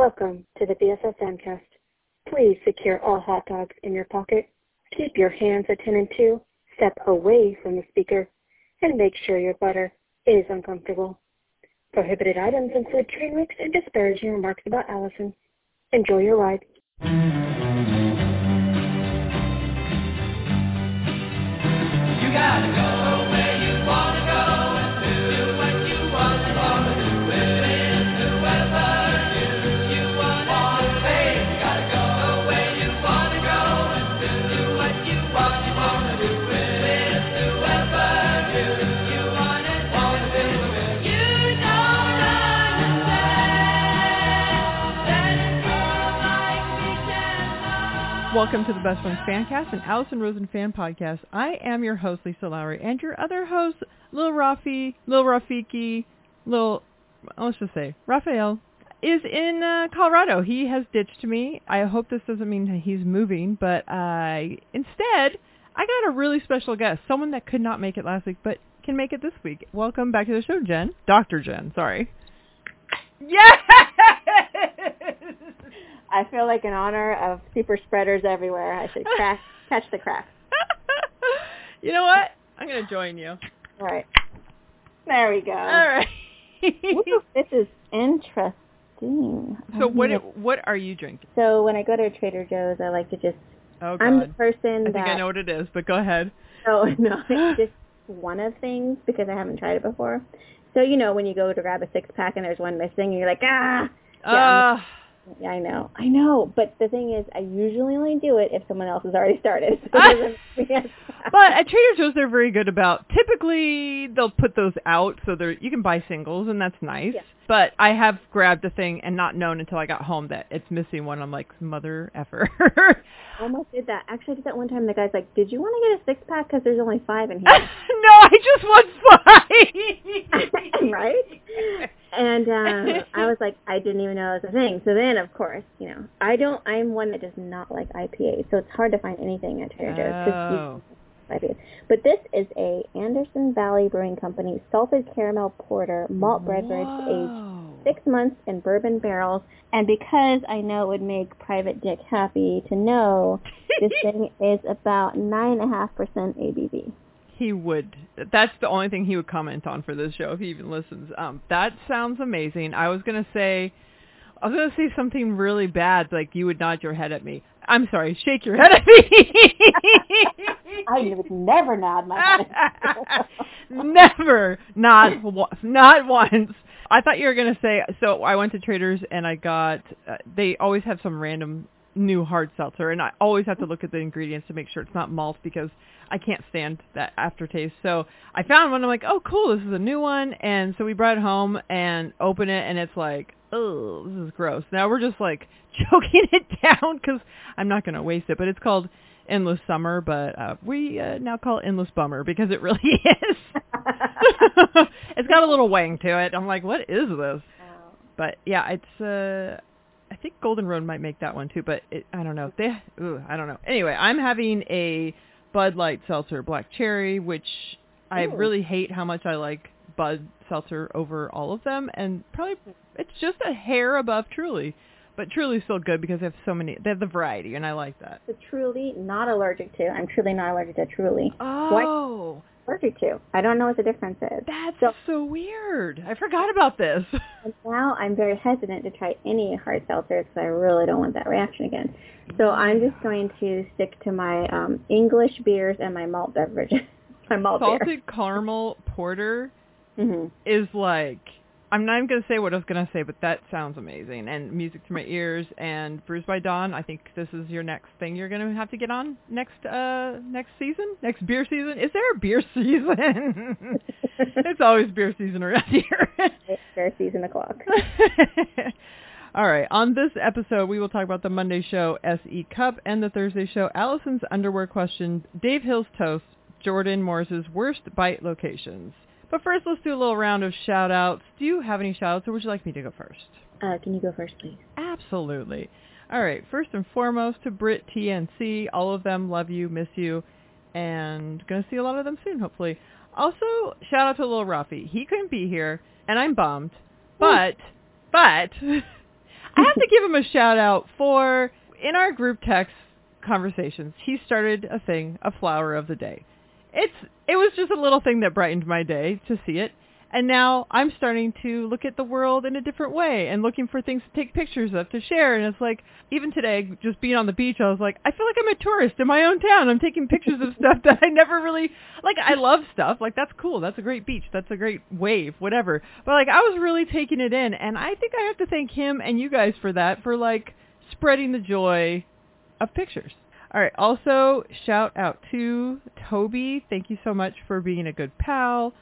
Welcome to the BSF Fancast. Please secure all hot dogs in your pocket. Keep your hands attended to. Step away from the speaker. And make sure your butter is uncomfortable. Prohibited items include train wrecks and disparaging remarks about Alison. Enjoy your ride. Welcome to the Best Friends Fancast, and Alison Rosen fan podcast. I am your host, Lisa Lawrie, and your other host, Lil Rafi, Lil Rafiki, Lil, let's just say, Raphael, is in uh, Colorado. He has ditched me. I hope this doesn't mean that he's moving, but I, instead, I got a really special guest, someone that could not make it last week, but can make it this week. Welcome back to the show, Jenn. Dr. Jenn, sorry. Yes! I feel like in honor of super spreaders everywhere, I should crack, catch the crack. you know what? I'm going to join you. All right. There we go. All right. Woo, this is interesting. so what gonna- what are you drinking? So when I go to Trader Joe's, I like to just. Oh God. I'm the person I that. think I know what it is, but go ahead. Oh no, it's just one of things because I haven't tried it before. So you know when you go to grab a six pack and there's one missing, and you're like ah. Yeah, Uh, I know, I know. But the thing is, I usually only do it if someone else has already started. So but at Trader Joe's they're very good about typically they'll put those out so they're you can buy singles and that's nice. Yeah. But I have grabbed a thing and not known until I got home that it's missing one. I'm like, mother effer. almost did that. Actually, I did that one time. The guy's like, "Did you want to get a six pack? Because there's only five in here." no. I just want five. right? And uh, I was like, I didn't even know it was a thing. So then, of course, you know, I don't. I'm one that does not like IPA, so it's hard to find anything at Trader Joe's. Oh. IPAs. But this is a Anderson Valley Brewing Company salted caramel porter malt beverage aged. Six months in bourbon barrels. And because I know it would make Private Dick happy to know, this thing is about nine and a half percent ABV. He would. That's the only thing he would comment on for this show if he even listens. Um, that sounds amazing. I was gonna say, I was gonna say something really bad, like you would nod your head at me. I'm sorry, shake your head at me. I would never nod my head. Never, not not once. I thought you were gonna say. So I went to Traders and I got. Uh, they always have some random new hard seltzer, and I always have to look at the ingredients to make sure it's not malt because I can't stand that aftertaste. So I found one. I'm like, oh, cool, this is a new one. And so we brought it home and open it, and it's like, oh, this is gross. Now we're just like choking it down because I'm not gonna waste it. But it's called Endless Summer, but uh, we uh, now call it Endless Bummer because it really is. it's got a little wang to it. I'm like, what is this? But yeah, it's. uh I think Golden Road might make that one too, but it, I don't know. They, ooh, I don't know. Anyway, I'm having a Bud Light Seltzer Black Cherry, which I Ooh. really hate how much I like Bud Seltzer over all of them, and probably it's just a hair above Truly, but Truly's still good because they have so many. They have the variety, and I like that. So truly not allergic to. I'm truly not allergic to truly. Oh, Allergic to. I don't know what the difference is. that's So- so weird. I forgot about this. And now I'm very hesitant to try any hard seltzers because I really don't want that reaction again. So I'm just going to stick to my um, English beers and my malt beverages. my malt beer. Salted caramel porter hmm is like I'm not even gonna say what I was gonna say, but that sounds amazing. And music to my ears and Bruised by Dawn. I think this is your next thing you're gonna have to get on next uh next season, next beer season. Is there a beer season? it's always beer season around here. Beer season o'clock. All right. On this episode, we will talk about the Monday show, S.E. Cupp, and the Thursday show, Alison's underwear question, Dave Hill's toast, Jordan Morris's worst bite locations. But first, let's do a little round of shout-outs. Do you have any shout-outs, or would you like me to go first? Uh, can you go first, please? Absolutely. All right. First and foremost, to Brit TNC. All of them love you, miss you, and going to see a lot of them soon, hopefully. Also, shout out to Lil Rafi. He couldn't be here, and I'm bummed. But, but, I have to give him a shout out for in our group text conversations. He started a thing, a flower of the day. It's it was just a little thing that brightened my day to see it. And now I'm starting to look at the world in a different way and looking for things to take pictures of to share. And it's like, even today, just being on the beach, I was like, I feel like I'm a tourist in my own town. I'm taking pictures of stuff that I never really, like, I love stuff. Like, that's cool. That's a great beach. That's a great wave, whatever. But, like, I was really taking it in. And I think I have to thank him and you guys for that, for, like, spreading the joy of pictures. All right. Also, shout out to Toby. Thank you so much for being a good pal.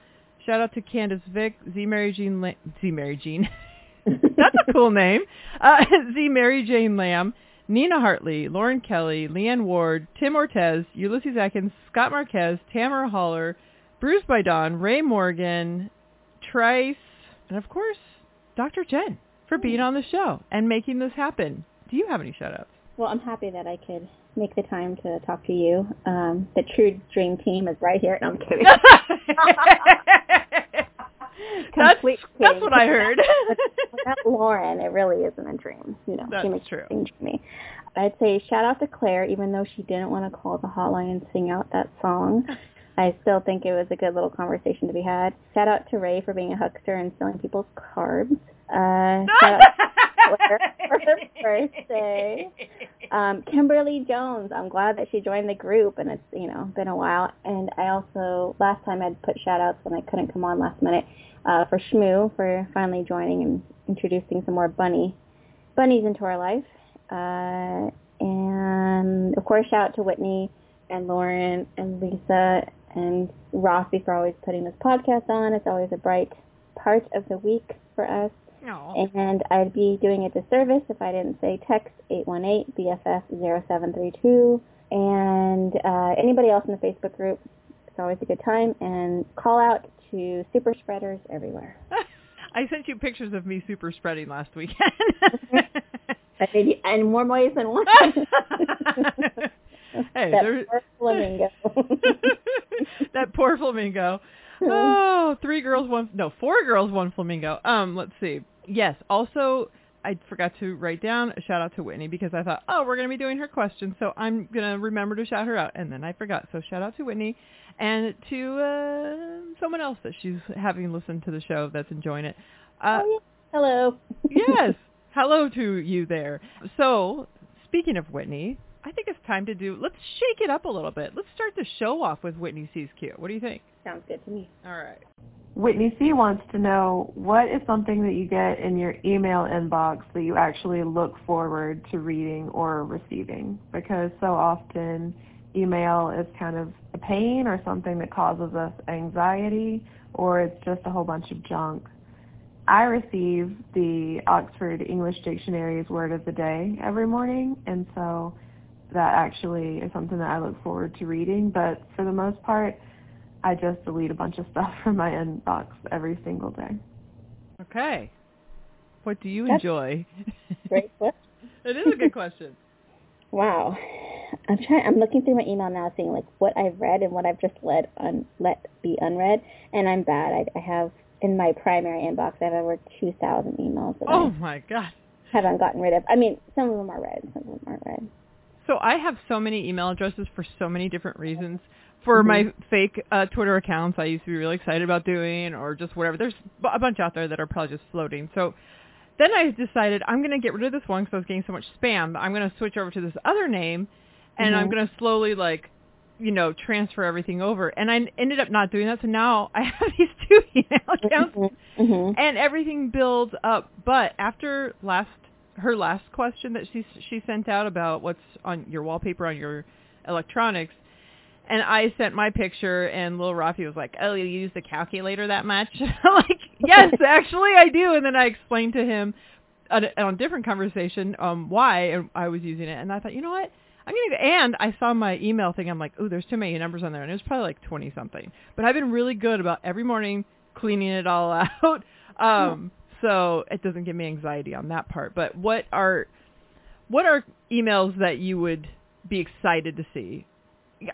Shout out to Candace Vick, Z Mary Jean, La- Z Mary Jean. That's a cool name. Uh, Z Mary Jane Lamb, Nina Hartley, Lauren Kelly, Leanne Ward, Tim Ortez, Ulysses Atkins, Scott Marquez, Tamara Holler, Bruce by Dawn, Ray Morgan, Trice, and of course, Dr. Jenn for being on the show and making this happen. Do you have any shout outs? Well, I'm happy that I could make the time to talk to you. Um, the True Dream Team is right here. No, I'm kidding. that's, Complete that's what I heard. Without Lauren, it really isn't a dream. You know, That's she makes true. things to me. I'd say shout out to Claire, even though she didn't want to call the hotline and sing out that song. I still think it was a good little conversation to be had. Shout out to Ray for being a huckster and stealing people's cards. Uh, shout out to Claire for her birthday. Um, Kimberly Jones, I'm glad that she joined the group, and it's you know been a while. And I also last time I'd put shout outs when I couldn't come on last minute uh, for Shmoo for finally joining and introducing some more bunny bunnies into our life. Uh, and of course, shout out to Whitney and Lauren and Lisa and Rafi for always putting this podcast on. It's always a bright part of the week for us. And I'd be doing a disservice if I didn't say text 818-BFF-0732. And uh, anybody else in the Facebook group, it's always a good time. And call out to super spreaders everywhere. I sent you pictures of me super spreading last weekend. And more ways than one. hey, that poor flamingo. that poor flamingo. Oh, three girls, one no, four girls, one flamingo. Um, let's see. Yes. Also, I forgot to write down a shout out to Whitney because I thought, oh, we're gonna be doing her question, so I'm gonna remember to shout her out, and then I forgot. So shout out to Whitney and to uh, someone else that she's having listened to the show that's enjoying it. Uh, Oh. Hello. yes. Hello to you there. So, speaking of Whitney, I think it's time to do, let's shake it up a little bit. Let's start the show off with Whitney Sees Cute. What do you think? Sounds good to me. All right. Whitney C wants to know what is something that you get in your email inbox that you actually look forward to reading or receiving because so often email is kind of a pain or something that causes us anxiety or it's just a whole bunch of junk. I receive the Oxford English Dictionary's word of the day every morning and so that actually is something that I look forward to reading but for the most part I just delete a bunch of stuff from my inbox every single day. Okay. What do you That's- enjoy? Great question. it is a good question. Wow. I'm trying. I'm looking through my email now, seeing like what I've read and what I've just let un, let be unread. And I'm bad. I, I have in my primary inbox. I have over 2,000 emails that Oh my god. Haven't gotten rid of. I mean, some of them are read, some of them aren't read. So I have so many email addresses for so many different reasons. For my fake uh, Twitter accounts, I used to be really excited about doing, or just whatever. There's a bunch out there that are probably just floating. So then I decided I'm going to get rid of this one because I was getting so much spam. I'm going to switch over to this other name, and I'm Mhm. going to slowly like, you know, transfer everything over. And I ended up not doing that. So now I have these two email accounts hmm and everything builds up. But after last her last question that she she sent out about what's on your wallpaper on your electronics, and I sent my picture, and little Rafi was like, "Oh, you use the calculator that much?" like, yes, actually I do. And then I explained to him on a, on a different conversation um why I was using it, and I thought, you know what? I'm gonna and I saw my email thing. I'm like, oh, there's too many numbers on there, and it was probably like 20 something. But I've been really good about every morning cleaning it all out, um, so it doesn't give me anxiety on that part. But what are what are emails that you would be excited to see?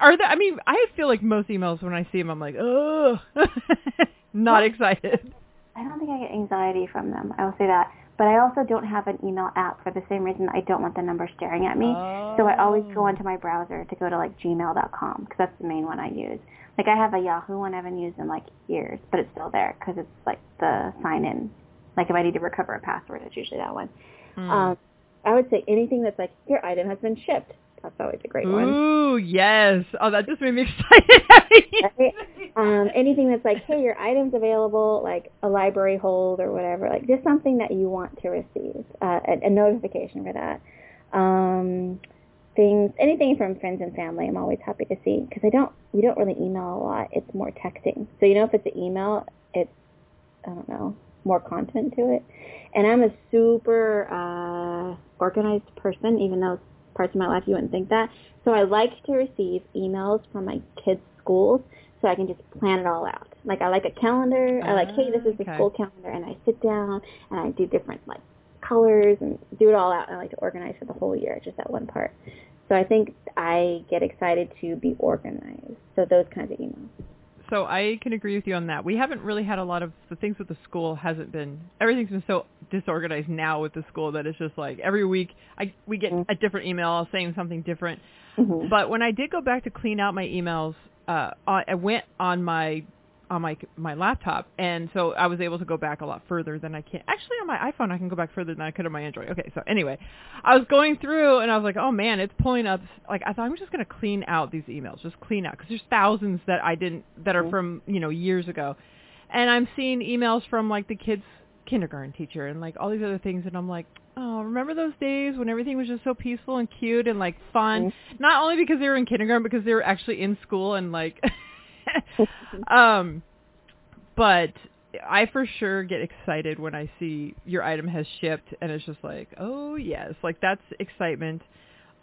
Are there? I mean, I feel like most emails when I see them, I'm like, oh, not excited. I don't think I get anxiety from them. I will say that. but I also don't have an email app for the same reason I don't want the number staring at me. So I always go Oh. onto my browser to go to like gmail.com because that's the main one I use. Like I have a Yahoo one I haven't used in like years, but it's still there because it's like the sign in. Like if I need to recover a password, it's usually that one. Mm. Um, I would say anything that's like your item has been shipped. That's always a great one. Ooh, yes. Oh, that just made me excited. Right? Um, anything that's like, hey, your item's available, like a library hold or whatever, like just something that you want to receive, uh, a, a notification for that. Um, things, anything from friends and family, I'm always happy to see because I don't, we don't really email a lot. It's more texting. So you know, if it's an email, it's, I don't know, more content to it. And I'm a super uh, organized person, even though parts of my life you wouldn't think that. So I like to receive emails from my kids' schools so I can just plan it all out. Like I like a calendar. I like, hey, this is the Okay. school calendar, and I sit down and I do different like colors and do it all out. And I like to organize for the whole year, just that one part. So I think I get excited to be organized. So those kinds of emails. So I can agree with you on that. We haven't really had a lot of the things with the school hasn't been everything's been so disorganized now with the school that it's just like every week I we get Mhm. a different email saying something different. Mm-hmm. But when I did go back to clean out my emails, uh I went on my on my my laptop and so I was able to go back a lot further than I can. Actually on my iPhone I can go back further than I could on my Android. Okay, so anyway, I was going through and I was like, "Oh man, it's pulling up like I thought I'm just going to clean out these emails, just clean out cuz there's thousands that I didn't that are Mhm. from, you know, years ago." And I'm seeing emails from like the kids kindergarten teacher and like all these other things and I'm like, "Oh, remember those days when everything was just so peaceful and cute and like fun?" Not only because they were in kindergarten because they were actually in school and like um but I for sure get excited when I see your item has shipped and it's just like, "Oh, yes." Like that's excitement.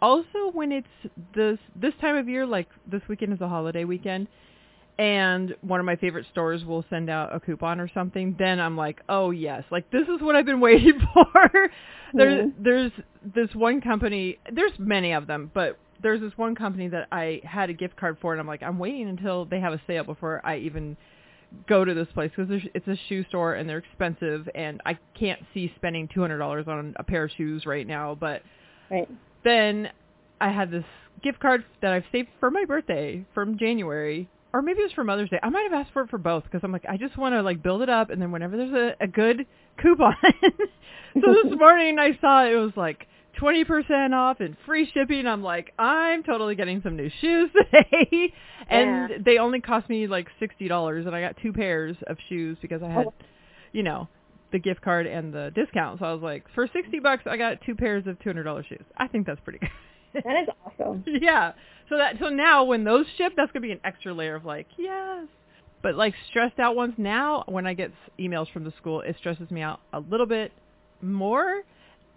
Also when it's this this time of year like this weekend is a holiday weekend and one of my favorite stores will send out a coupon or something, then I'm like, "Oh, yes. Like this is what I've been waiting for." there's Mhm. there's this one company, there's many of them, but there's this one company that I had a gift card for and I'm like, "I'm waiting until they have a sale before I even go to this place because it's a shoe store and they're expensive and I can't see spending $200 on a pair of shoes right now. But Right. then I had this gift card that I've saved for my birthday from January or maybe it was for Mother's Day. I might have asked for it for both because I'm like, I just want to like build it up and then whenever there's a, a good coupon. so this morning I saw it was like 20% off and free shipping. I'm like, I'm totally getting some new shoes today. and Yeah. they only cost me like $60 and I got two pairs of shoes because I had, Oh. you know, the gift card and the discount. So I was like, for 60 bucks I got two pairs of $200 shoes. I think that's pretty good. That is awesome. yeah. So that so now when those ship, that's gonna be an extra layer of like yes. But like stressed out ones now, when I get emails from the school, it stresses me out a little bit more.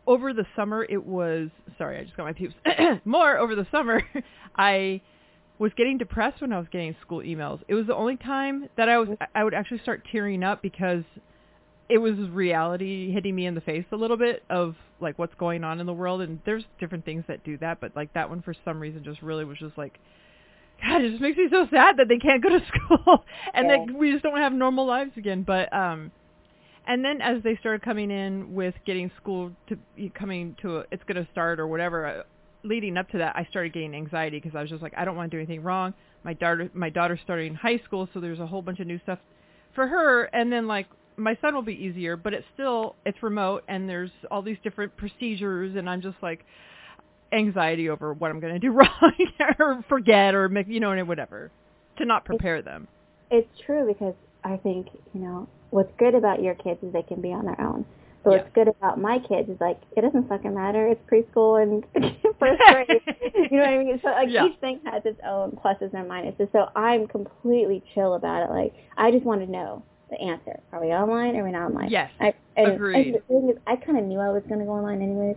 Over the summer, it was sorry, I just got my pubes. more over the summer, I was getting depressed when I was getting school emails. It was the only time that I was I would actually start tearing up because it was reality hitting me in the face a little bit of like what's going on in the world and there's different things that do that but like that one for some reason just really was just like god it just makes me so sad that they can't go to school and Yeah. that we just don't have normal lives again but um and then as they started coming in with getting school to coming to a, it's going to start or whatever uh, leading up to that I started getting anxiety because I was just like I don't want to do anything wrong. My daughter my daughter's starting high school so there's a whole bunch of new stuff for her. And then like my son will be easier but it's still it's remote and there's all these different procedures and I'm just like anxiety over what I'm going to do wrong or forget or make you know whatever to not prepare them. It's true because I think, you know, what's good about your kids is they can be on their own. But what's good about my kids is like it doesn't fucking matter. It's preschool and first grade. you know what I mean? So like Yeah. each thing has its own pluses and minuses. So I'm completely chill about it. Like I just want to know the answer. Are we online? Or are we not online? Yes. I, and, Agreed. And the thing is, I kind of knew I was going to go online anyways,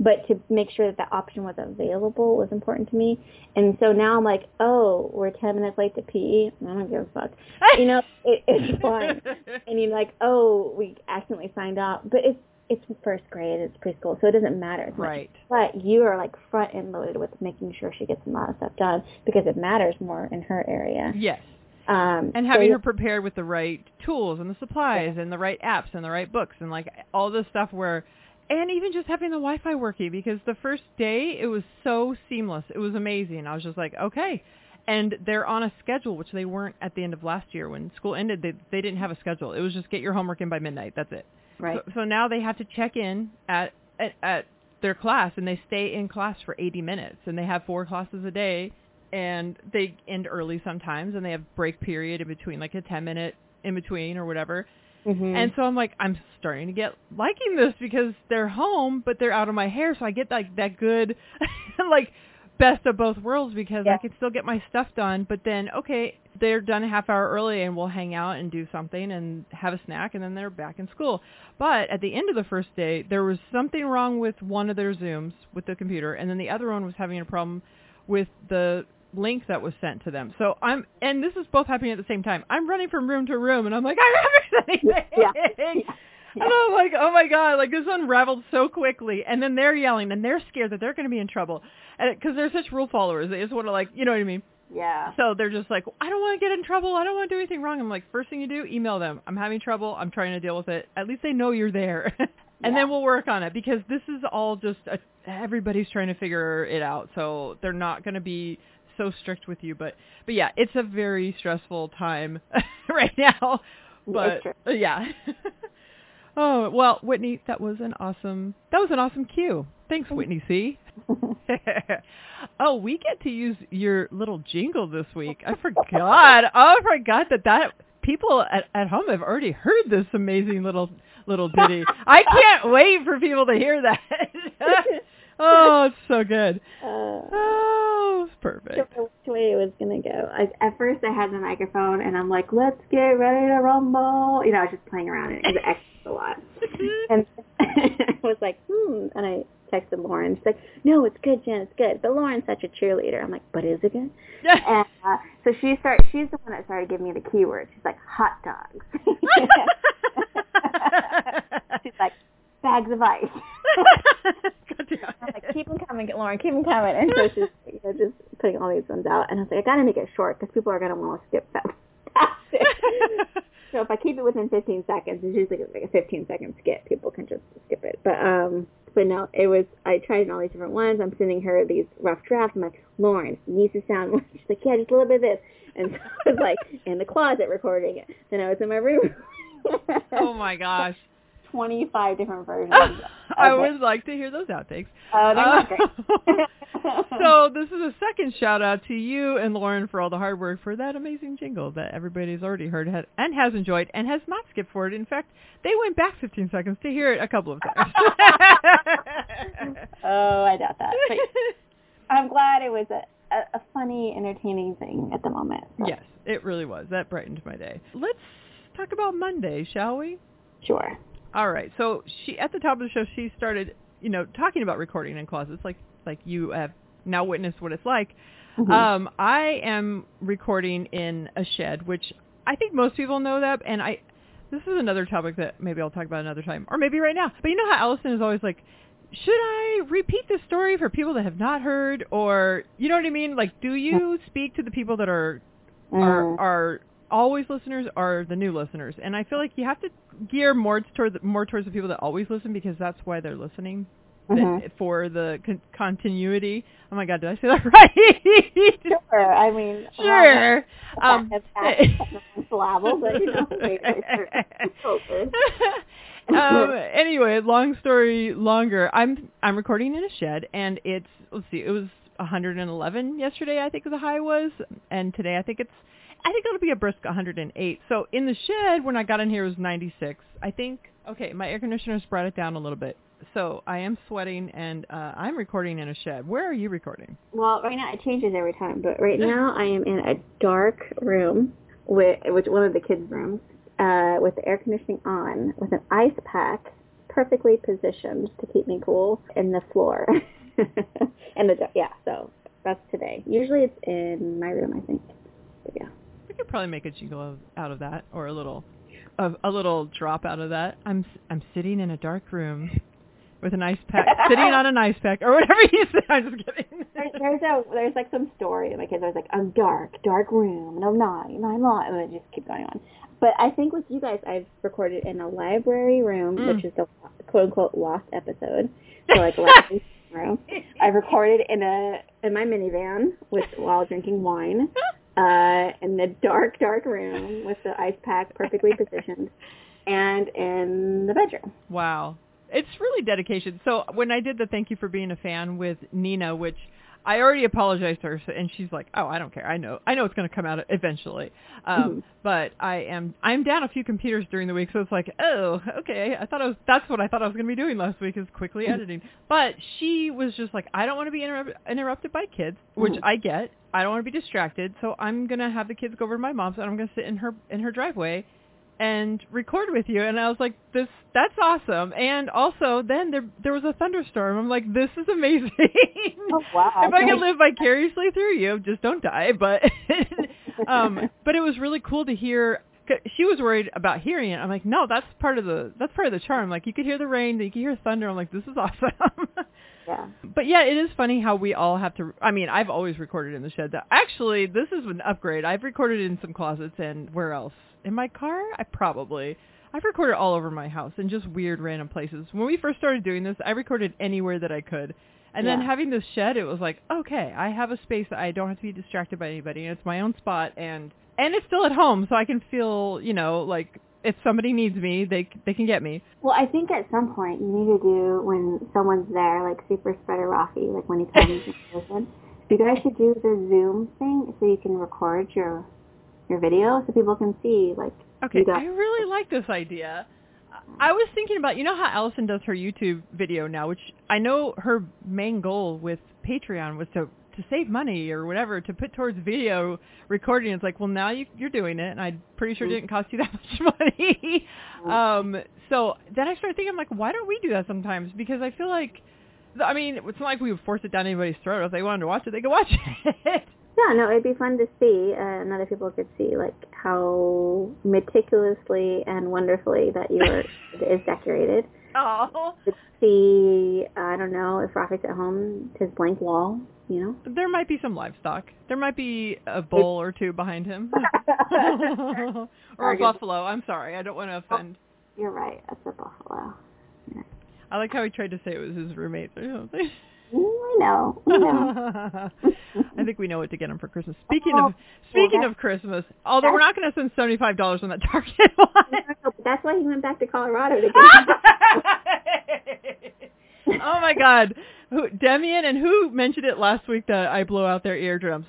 but to make sure that that option was available was important to me. And so now I'm like, oh, we're 10 minutes late to PE. I don't give a fuck. You know, it, it's fine. And you're like, oh, we accidentally signed up. But it's it's first grade, it's preschool, so it doesn't matter as much. right But you are like front end loaded with making sure she gets a lot of stuff done because it matters more in her area. yes Um, and having yeah, her prepared with the right tools and the supplies and the right apps and the right books and like all this stuff where and even just having the Wi-Fi working because the first day it was so seamless. It was amazing. I was just like, okay. And they're on a schedule, which they weren't at the end of last year when school ended. They they didn't have a schedule. It was just get your homework in by midnight. That's it. right. So, so now they have to check in at, at at their class and they stay in class for 80 minutes and they have four classes a day and they end early sometimes and they have break period in between like a 10 minute in between or whatever. Mhm. And so I'm like I'm starting to get liking this because they're home but they're out of my hair so I get like that good like best of both worlds because I can still get my stuff done but then okay they're done a half hour early and we'll hang out and do something and have a snack and then they're back in school. But at the end of the first day there was something wrong with one of their Zooms with the computer and then the other one was having a problem with the link that was sent to them. So I'm and this is both happening at the same time. I'm running from room to room and I'm like I have everything. Yeah. Yeah. And I'm like, oh my god, like this unraveled so quickly. And then they're yelling and they're scared that they're going to be in trouble. And because they're such rule followers, they just want to like, you know what I mean? yeah. So they're just like, I don't want to get in trouble. I don't want to do anything wrong. I'm like, first thing you do, email them. I'm having trouble. I'm trying to deal with it. At least they know you're there. and Yeah. then we'll work on it because this is all just a, everybody's trying to figure it out. So they're not going to be so strict with you. But but yeah, it's a very stressful time right now. But uh, yeah. oh well, Whitney, that was an awesome that was an awesome cue. Thanks, Whitney C. oh, we get to use your little jingle this week. I forgot. oh, I forgot that that people at, at home have already heard this amazing little little ditty. I can't wait for people to hear that. Oh, it's so good. Uh, Oh, it's perfect. which way it was gonna go. I, at first, I had the microphone, and I'm like, "Let's get ready to rumble." You know, I was just playing around it because it extras a lot. And I was like, "Hmm," and I texted Lauren. She's like, "No, it's good, Jenn. It's good." But Lauren's such a cheerleader. I'm like, "But is it good?" And uh, so she start. She's the one that started giving me the keyword. She's like, "Hot dogs." She's like, "Bags of ice." I'm like, it. keep them coming, Lauren, keep them coming. And so she's you know, just putting all these ones out. And I was like, I gotta make it short because people are gonna want to skip that past it. so if I keep it within 15 seconds, it's usually like a 15 second skip. People can just skip it. But um, but no, it was. I tried all these different ones. I'm sending her these rough drafts. I'm like, Lauren, needs to sound. more." She's like, yeah, just a little bit of this. And so I was like in the closet recording it. Then I was in my room. oh my gosh. 25 different versions. I would like to hear those outtakes. Oh, they're not great. Uh, so this is a second shout out to you and Lauren for all the hard work for that amazing jingle that everybody's already heard and has enjoyed and has not skipped forward. In fact, they went back 15 seconds to hear it a couple of times. oh, I doubt that. But I'm glad it was a, a, a funny, entertaining thing at the moment. so, yes, it really was. That brightened my day. Let's talk about Monday, shall we? Sure. All right. So she at the top of the show she started, you know, talking about recording in closets like like you have now witnessed what it's like. Mhm. Um I am recording in a shed, which I think most people know that and I this is another topic that maybe I'll talk about another time or maybe right now. But you know how Alison is always like should I repeat this story for people that have not heard or you know what I mean? Like do you speak to the people that are are Mm. are always listeners are the new listeners, and I feel like you have to gear more towards more towards the people that always listen because that's why they're listening Mhm. for the con- continuity. Oh my God, did I say that right? Sure. I mean, sure. Um, but you know, um, anyway, long story longer. I'm I'm recording in a shed, and it's let's see, it was 111 yesterday. I think the high was, and today I think it's I think it'll be a brisk 108. So in the shed when I got in here it was 96. I think okay, my air conditioner's brought it down a little bit. So I am sweating, and uh, I'm recording in a shed. Where are you recording? Well, right now it changes every time, but right now I am in a dark room with which one of the kids' rooms uh, with the air conditioning on, with an ice pack perfectly positioned to keep me cool in the floor. and the yeah, so that's today. Usually it's in my room, I think. But yeah. We could probably make a jingle of, out of that, or a little, a, a little drop out of that. I'm s- I'm sitting in a dark room with an ice pack, sitting on an ice pack, or whatever you said. I'm just kidding. there, there's a there's like some story. And my kids are like, a dark, dark room, and I'm not, and I'm not, and it just keep going on. But I think with you guys, I've recorded in a library room, Mm. which is the quote unquote lost episode. So like library room. I've recorded in a in my minivan with while drinking wine, uh, in the dark, dark room with the ice pack perfectly positioned, and in the bedroom. Wow. It's really dedication. So when I did the thank you for being a fan with Nina, which I already apologized to her, and she's like, "Oh, I don't care. I know. I know it's going to come out eventually." Um, Mhm. But I am I'm down a few computers during the week, so it's like, "Oh, okay. I thought I was. That's what I thought I was going to be doing last week is quickly editing." But she was just like, "I don't want to be interrupt- interrupted by kids, which Mhm. I get. I don't want to be distracted, so I'm going to have the kids go over to my mom's, and I'm going to sit in her in her driveway." And record with you and I was like this that's awesome and also then there there was a thunderstorm I'm like this is amazing Oh wow! if I could live vicariously through you just don't die but um but it was really cool to hear she was worried about hearing it I'm like no that's part of the that's part of the charm like you could hear the rain you could hear thunder I'm like this is awesome Yeah. But yeah, it is funny how we all have to. I mean, I've always recorded in the shed. That actually, this is an upgrade. I've recorded in some closets and where else? In my car? I probably. I've recorded all over my house in just weird random places. When we first started doing this, I recorded anywhere that I could. And then having this shed, it was like, okay, I have a space that I don't have to be distracted by anybody, and it's my own spot, and and it's still at home, so I can feel, you know, like if somebody needs me, they they can get me. Well, I think at some point you need to do when someone's there, like Super Spreader Rafi, like when he comes in person. You guys should do the Zoom thing so you can record your your video so people can see like Okay, got. I really like this idea. I was thinking about, you know how Alison does her YouTube video now, which I know her main goal with Patreon was to to save money or whatever to put towards video recording. It's like, well, now you, you're doing it, and I'm pretty sure it didn't cost you that much money. um, so then I started thinking, I'm like, why don't we do that sometimes? Because I feel like, I mean, it's not like we would force it down anybody's throat. If they wanted to watch it, they could watch it. Yeah, no, it'd be fun to see, uh, and other people could see like how meticulously and wonderfully that your is decorated. oh. To see, I don't know, if Rafi's at home, his blank wall, you know. There might be some livestock. There might be a bull or two behind him. or a buffalo. I'm sorry. I don't want to offend. You're right, that's a buffalo. I like how he tried to say it was his roommate or something. I know, I know. I think we know what to get him for Christmas. Speaking Oh, of speaking well, of Christmas, although we're not going to spend seventy five dollars on that Target one. That's why he went back to Colorado to get oh my God, who, Demian and who mentioned it last week that I blow out their eardrums?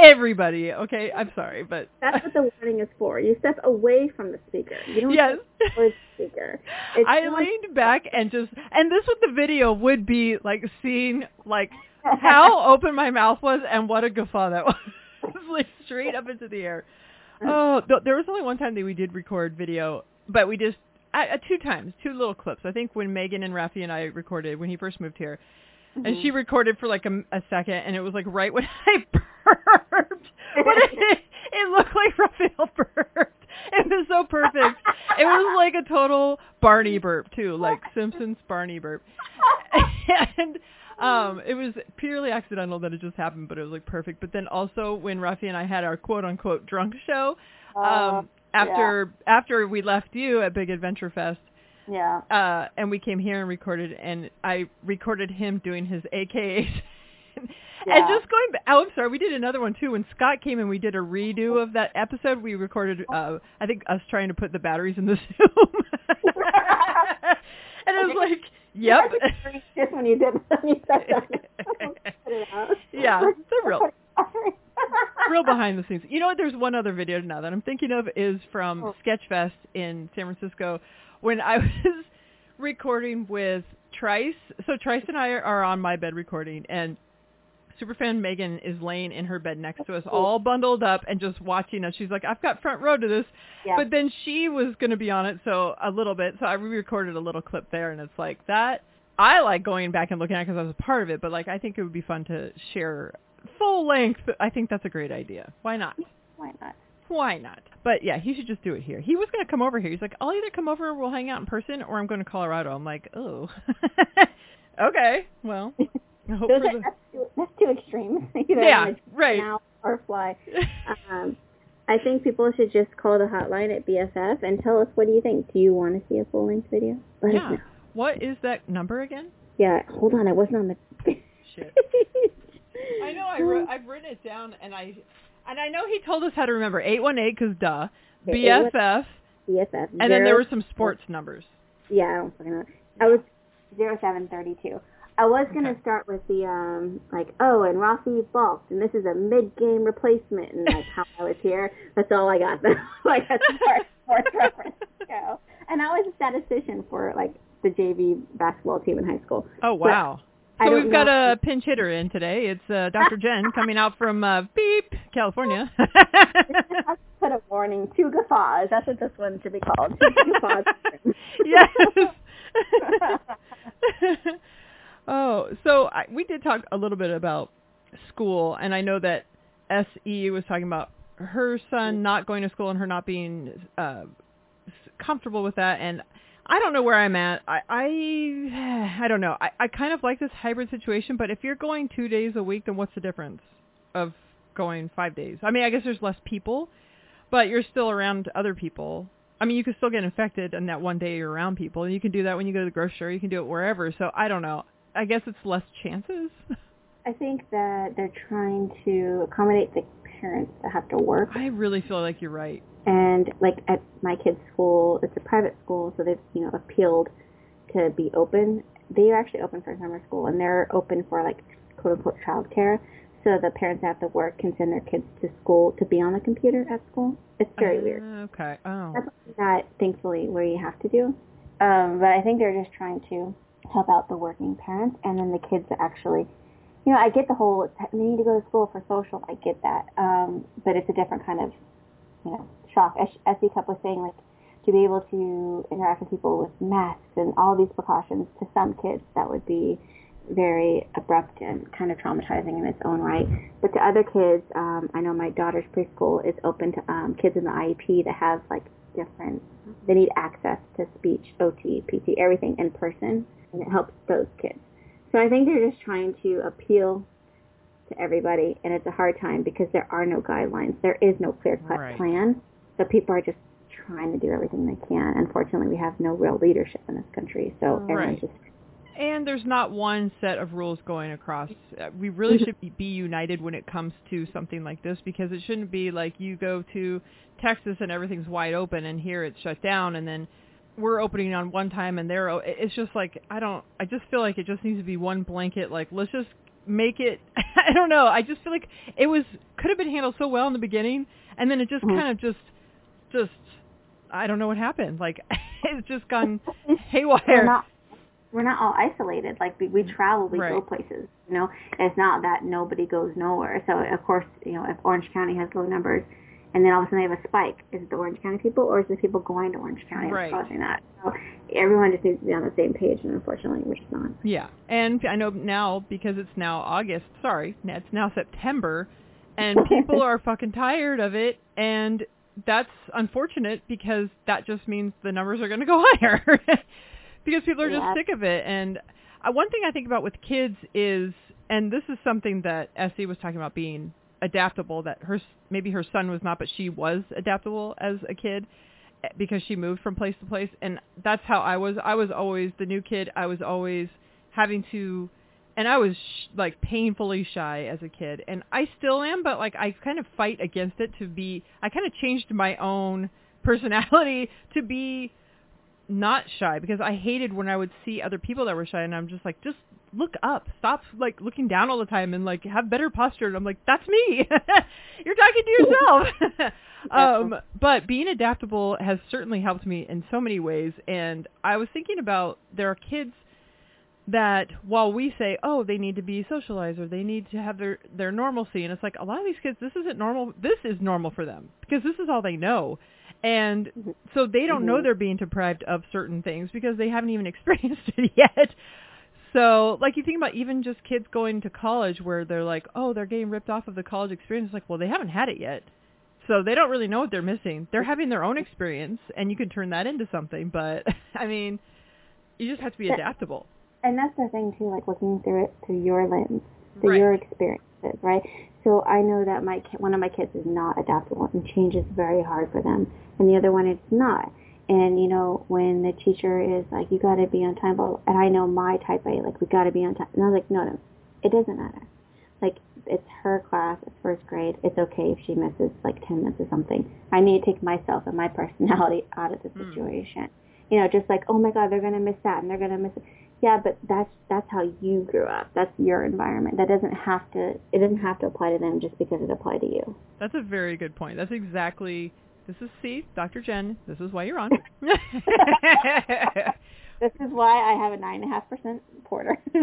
Everybody. Okay, I'm sorry, but That's what the warning is for. You step away from the speaker. You don't yes. the speaker. It's I not- leaned back and just, and this what the video would be like seeing like how open my mouth was and what a guffaw that was, like straight up into the air. Uh-huh. Oh, th- there was only one time that we did record video, but we just uh, uh, two times, two little clips. I think when Megan and Rafi and I recorded when he first moved here, and Mm-hmm. she recorded for like a, a second, and it was like right when I burped. But it, it looked like Raphael burped. It was so perfect. It was like a total Barney burp too, like Simpsons Barney burp. and um it was purely accidental that it just happened, but it was like perfect. But then also when Rafi and I had our quote unquote drunk show, Uh, um after after we left you at Big Adventure Fest, yeah. uh and we came here and recorded and I recorded him doing his AKAs. and just going back, oh, I'm sorry, we did another one too. When Scott came and we did a redo of that episode, we recorded, uh, I think us trying to put the batteries in the Zoom. and it was like, yep. When you did when you said that. Put it out. Yeah, they're real. real behind the scenes. You know what? There's one other video now that I'm thinking of is from Oh. Sketchfest in San Francisco when I was recording with Trice. So Trice and I are on my bed recording, and superfan Megan is laying in her bed next to us, all bundled up and just watching us. She's like, "I've got front row to this," Yeah. but then she was going to be on it, so a little bit. So I re-recorded a little clip there, and it's like that. I like going back and looking at it because I was a part of it, but like I think it would be fun to share full length. I think that's a great idea. Why not? Why not? Why not? But yeah, he should just do it here. He was going to come over here. He's like, I'll either come over we'll hang out in person or I'm going to Colorado. I'm like, oh. okay, well, I hope Those for are, the- that's, too, that's too extreme. Either Yeah, right. Now or fly. Um, I think people should just call the hotline at BFF and tell us what do you think. Do you want to see a full length video? Let yeah. What is that number again? Yeah. Hold on, I wasn't on the. Shit. I know I wrote, I've written it down, and I and I know he told us how to remember eight one eight because duh, Okay, BFF, BFF. and then there were some sports numbers. Yeah, I don't fucking know. I was zero seven thirty two. I was gonna Okay. start with the um like oh and Rossi balked and this is a mid game replacement and like how I was here. That's all I got. like that's our sports reference show. And I was a statistician for like the JV basketball team in high school. Oh wow. So we've got know- a pinch hitter in today. It's uh, Dr. Jenn coming out from uh, Beep, California. I Put a warning, two guffaws. That's what this one should be called. Two guffaws. yes. oh, so I, we did talk a little bit about school, and I know that SE was talking about her son not going to school and her not being uh, comfortable with that. And I don't know where I'm at. I I, I don't know. I, I kind of like this hybrid situation, but if you're going two days a week, then what's the difference of going five days? I mean, I guess there's less people, but you're still around other people. I mean, you can still get infected in that one day you're around people, and you can do that when you go to the grocery store. You can do it wherever. So I don't know. I guess it's less chances. I think that they're trying to accommodate the parents that have to work. I really feel like you're right. And like at my kid's school, it's a private school, so they've you know appealed to be open. They are actually open for summer school, and they're open for like quote unquote childcare. So the parents that have to work can send their kids to school to be on the computer at school. It's very Uh, weird. Okay. Oh. That's that thankfully where you have to do. Um, but I think they're just trying to help out the working parents and then the kids actually, you know, I get the whole they need to go to school for social. I get that, um, but it's a different kind of, you know, shock. As Cup was saying, like to be able to interact with people with masks and all these precautions. To some kids, that would be very abrupt and kind of traumatizing in its own right. But to other kids, um, I know my daughter's preschool is open to um, kids in the IEP that have like different, they need access to speech, OT, PT, everything in person, and it helps those kids. So I think they're just trying to appeal to everybody, and it's a hard time because there are no guidelines. There is no clear-cut Right. plan. So people are just trying to do everything they can. Unfortunately, we have no real leadership in this country, so Right. everyone's just And there's not one set of rules going across. Uh, We really should be- be united when it comes to something like this because it shouldn't be like you go to Texas and everything's wide open and here it's shut down and then we're opening on one time and they're it's just like I don't I just feel like it just needs to be one blanket like let's just make it I don't know I just feel like it was could have been handled so well in the beginning and then it just Mhm. kind of just just I don't know what happened like it's just gone haywire we're not we're not all isolated. Like we, we travel, we go places. You know, it's not that nobody goes nowhere. So of course, you know, if Orange County has low numbers, and then all of a sudden they have a spike, is it the Orange County people or is it the people going to Orange County Right. causing that? So everyone just needs to be on the same page, and unfortunately, we're just not. Yeah, and I know now because it's now August. Sorry, it's now September, and people are fucking tired of it, and that's unfortunate because that just means the numbers are going to go higher because people are just Yeah. sick of it. And uh, one thing I think about with kids is, and this is something that S.E. was talking about being adaptable. That her maybe her son was not, but she was adaptable as a kid eh, because she moved from place to place. And that's how I was. I was always the new kid. I was always having to and I was sh- like painfully shy as a kid. And I still am but like I kind of fight against it to be I kind of changed my own personality to be not shy because I hated when I would see other people that were shy and I'm just like just look up. Stop like looking down all the time and like have better posture. And I'm like that's me. You're talking to yourself. Um but being adaptable has certainly helped me in so many ways. And I was thinking about there are kids that while we say oh they need to be socialized or they need to have their their normalcy and it's like a lot of these kids this isn't normal this is normal for them because this is all they know. And so they don't know Mhm. they're being deprived of certain things because they haven't even experienced it yet. So, like you think about even just kids going to college where they're like, oh, they're getting ripped off of the college experience. It's like, well, they haven't had it yet. So they don't really know what they're missing. They're having their own experience and you can turn that into something. But, I mean, you just have to be adaptable. and that's the thing too, like looking through it through your lens, through Right. your experiences, right? So I know that my ki- one of my kids is not adaptable and change is very hard for them, and the other one is not. And you know when the teacher is like, you got to be on time, blah, blah, and I know my type A, like we got to be on time, and I was like, no, no, it doesn't matter. Like it's her class, it's first grade. It's okay if she misses like ten minutes or something. I need to take myself and my personality out of the Hmm. situation. You know, just like, oh my God, they're gonna miss that and they're gonna miss it. Yeah, but that's that's how you grew up. That's your environment. That doesn't have to. It doesn't have to apply to them just because it applied to you. That's a very good point. That's exactly. This is C, Dr. Jenn. This is why you're on. This is why I have a nine and a half percent porter. this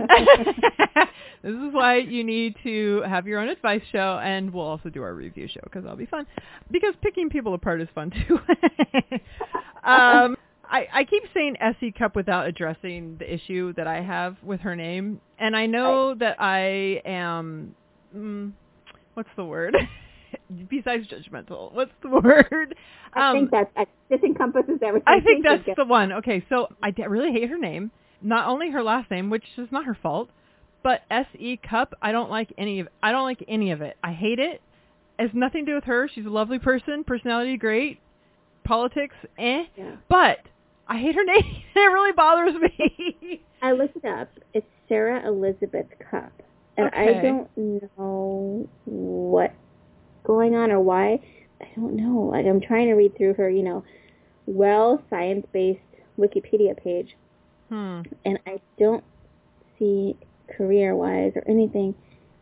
is why you need to have your own advice show, and we'll also do our review show because that'll be fun. Because picking people apart is fun too. um, I, I keep saying SE Cupp without addressing the issue that I have with her name, and I know that I am. Mm, what's the word? Besides judgmental, what's the word? I Um, think that I, this encompasses everything. I think that's the one. Okay, so I d- really hate her name. Not only her last name, which is not her fault, but S.E. Cupp. I don't like any of. I don't like any of it. I hate it. It has nothing to do with her. She's a lovely person, personality great, politics eh. Yeah. But I hate her name. it really bothers me. I looked it up. It's Sarah Elizabeth Cupp, and I don't know what's going on or why. I don't know. Like I'm trying to read through her, you know, well science-based Wikipedia page, hmm. and I don't see career-wise or anything.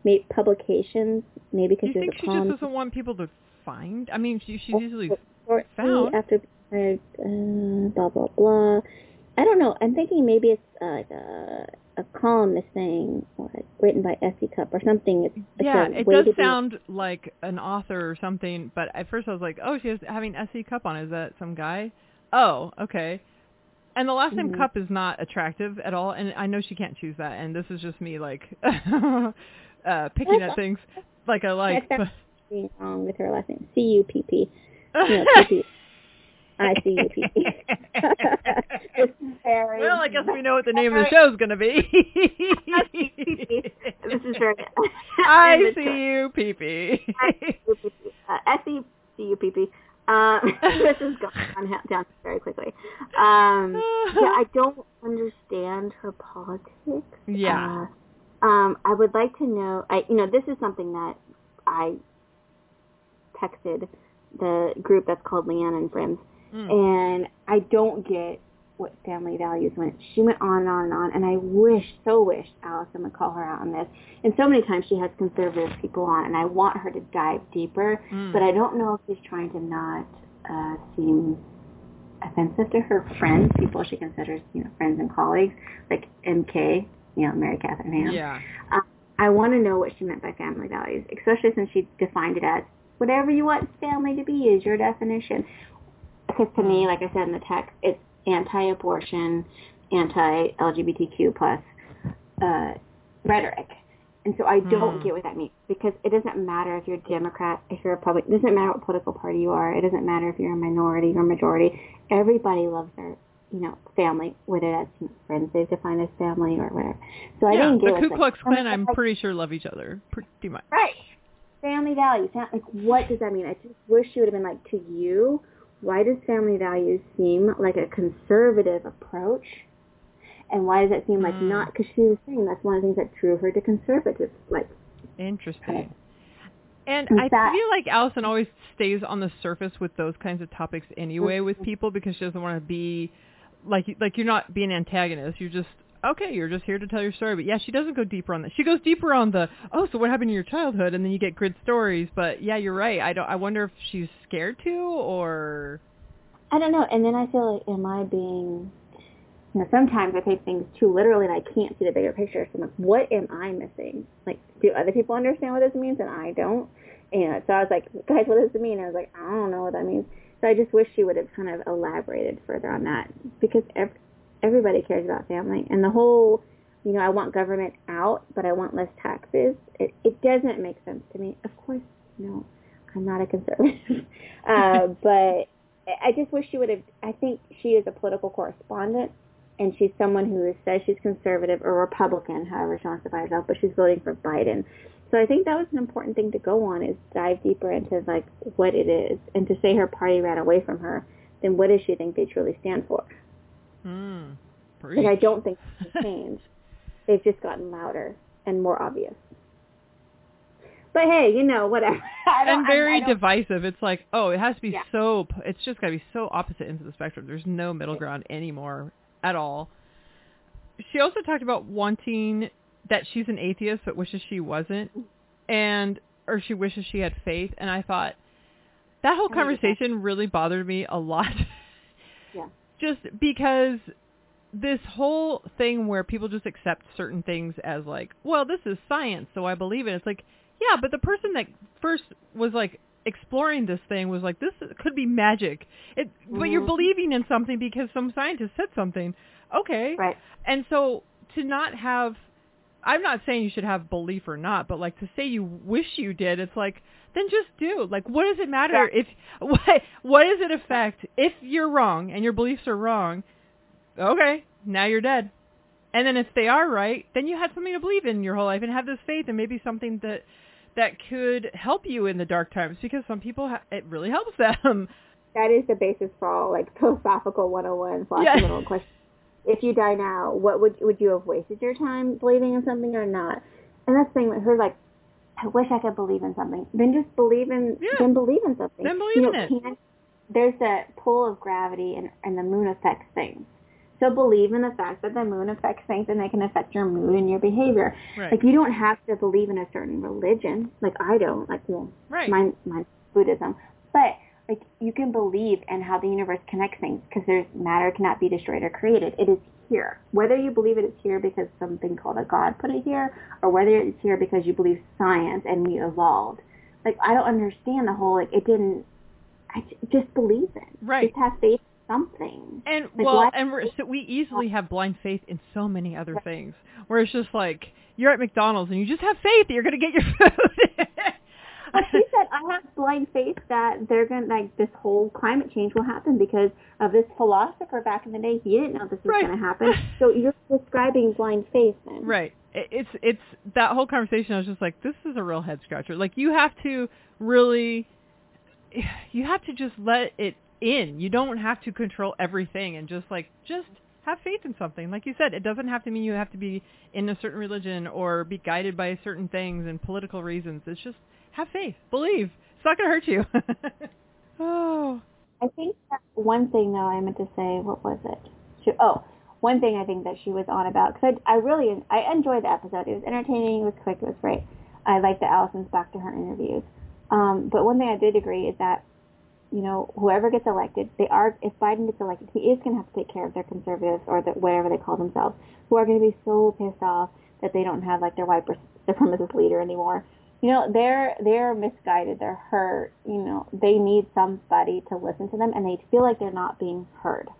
Maybe publications, maybe because you there's think a she column. just doesn't want people to find? I mean, she, she's usually found. after uh, blah blah blah. I don't know. I'm thinking maybe it's uh, like a a columnist thing, like written by S.E. Cupp or something. It's, it's Yeah, it does to be- sound like an author or something, but at first I was like, oh, she has having SE Cupp on. Is that some guy? Oh, okay. And the last name Mhm. Cupp is not attractive at all, and I know she can't choose that, and this is just me like uh picking at things like I like. But wrong with her last name. C U P P. No, P P. I C U P P. It's very. well, I guess we know what the name of the show is going to be. This is very. I see you, pee pee. Uh, S-E-C-U-P-P. Uh, this is going down very quickly. Um, yeah, I don't understand her politics. Yeah. Uh, um, I would like to know. I, you know, this is something that I texted the group that's called Leanne and Friends, Mm. and I don't get what family values went. She went on and on and on, and I wish, so wish Alison would call her out on this. And so many times she has conservative people on, and I want her to dive deeper, Mm. but I don't know if she's trying to not uh, seem offensive to her friends, people she considers, you know, friends and colleagues, like MK, you know, Mary Katharine Ham. Yeah. I want to know what she meant by family values, especially since she defined it as whatever you want family to be is your definition. Because to me, like I said in the text, it's anti-abortion, anti-LGBTQ plus uh, rhetoric. And so I don't Hmm. get what that means because it doesn't matter if you're a Democrat, if you're a Republican, it doesn't matter what political party you are. It doesn't matter if you're a minority or majority. Everybody loves their, you know, family, whether that's you know, friends they've defined as family or whatever. So I yeah, didn't get the Ku Klux Klan, I'm like, pretty sure love each other, pretty much. Right. Family values. Like, what does that mean? I just wish she would have been like, to you, why does family values seem like a conservative approach? And why does it seem like Mm. not? Because she was saying that's one of the things that drew her to conservative. Like, Interesting. And I feel like Alison always stays on the surface with those kinds of topics anyway with people because she doesn't want to be like like you're not being antagonist. You're just okay. You're just here to tell your story. But yeah, she doesn't go deeper on that. She goes deeper on the oh, so what happened in your childhood, and then you get good stories. But yeah, you're right. I don't. I wonder if she's scared to or I don't know. And then I feel like, am I being, you know, sometimes I take things too literally and I can't see the bigger picture. So I'm like, what am I missing? Like, do other people understand what this means and I don't? And, so I was like, guys, what does it mean? I was like, I don't know what that means. So I just wish she would have kind of elaborated further on that because ev- everybody cares about family. And the whole, you know, I want government out, but I want less taxes. It, it doesn't make sense to me. Of course, no, I'm not a conservative. uh, but I just wish she would have. I think she is a political correspondent, and she's someone who says she's conservative or Republican, however she wants to define herself, but she's voting for Biden. So I think that was an important thing to go on is dive deeper into like what it is, and to say her party ran away from her, then what does she think they truly stand for? Mm. Like I don't think they've changed. They've just gotten louder and more obvious. But hey, you know, whatever. And very I, I divisive. It's like, oh, it has to be Yeah. so. It's just got to be so opposite ends of the spectrum. There's no middle ground anymore at all. She also talked about wanting that she's an atheist, but wishes she wasn't, and or she wishes she had faith. And I thought that whole I agree with that. conversation really bothered me a lot. Yeah. Just because this whole thing where people just accept certain things as like, well, this is science, so I believe it. It's like, yeah, but the person that first was like exploring this thing was like, this could be magic. It, but you're Mhm. believing in something because some scientist said something. Okay. Right. And so to not have, I'm not saying you should have belief or not, but like to say you wish you did, it's like, then just do. Like, what does it matter if, what, what does it affect if you're wrong and your beliefs are wrong? Okay, now you're dead. And then if they are right, then you had something to believe in your whole life and have this faith and maybe something that that could help you in the dark times because some people ha- it really helps them. That is the basis for all like philosophical 101 slash Yeah. little question. If you die now, what would would you have wasted your time believing in something or not? And that's the thing with her, like, I wish I could believe in something. Then just believe in, Yeah. then believe in something. Then believe you know, in it. Can't, there's a pull of gravity and, and the moon affects things. So believe in the fact that the moon affects things and they can affect your mood and your behavior. Right. Like you don't have to believe in a certain religion. Like I don't. Like well, Right. mine, mine Buddhism. But like you can believe in how the universe connects things because there's matter cannot be destroyed or created. It is here. Whether you believe it is here because something called a god put it here, or whether it's here because you believe science and we evolved. Like I don't understand the whole like it didn't. I just believe it. Right. Just have faith something. And Like, well, and we're, so we easily have blind faith in so many other things, where it's just like you're at McDonald's and you just have faith that you're going to get your food. But she said, I have blind faith that they're going to, like, this whole climate change will happen because of this philosopher back in the day. He didn't know this was Right. going to happen. So you're describing blind faith then. right. It's it's that whole conversation. I was just like, this is a real head scratcher. Like you have to really, you have to just let it in. You don't have to control everything and just like just have faith in something. Like you said, it doesn't have to mean you have to be in a certain religion or be guided by certain things and political reasons. It's just have faith, believe. It's not going to hurt you. oh, I think one thing, though, I meant to say, what was it? She, oh, one thing I think that she was on about, because I, I really, I enjoyed the episode. It was entertaining, it was quick, it was great. I liked that Alison's back to her interviews. Um, but one thing I did agree is that you know, whoever gets elected, they are, if Biden gets elected, he is going to have to take care of their conservatives or the, whatever they call themselves, who are going to be so pissed off that they don't have like their white supremacist leader anymore. You know, they're they're misguided, they're hurt. You know, they need somebody to listen to them, and they feel like they're not being heard.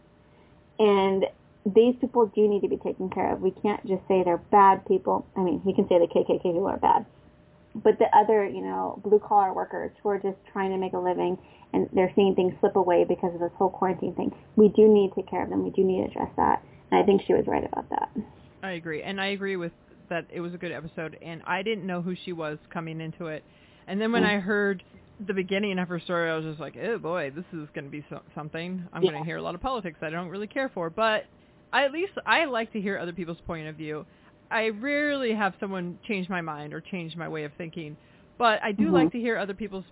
And these people do need to be taken care of. We can't just say they're bad people. I mean, we can say the KKK people are bad, but the other, you know, blue collar workers who are just trying to make a living and they're seeing things slip away because of this whole quarantine thing. We do need to take care of them. We do need to address that. And I think she was right about that. I agree, and I agree with that. It was a good episode, and I didn't know who she was coming into it, and then when Mm. I heard the beginning of her story, I was just like, oh boy, this is going to be so- something. I'm Yeah. going to hear a lot of politics that I don't really care for, but I, at least I like to hear other people's point of view. I rarely have someone change my mind or change my way of thinking, but I do Mhm. like to hear other people's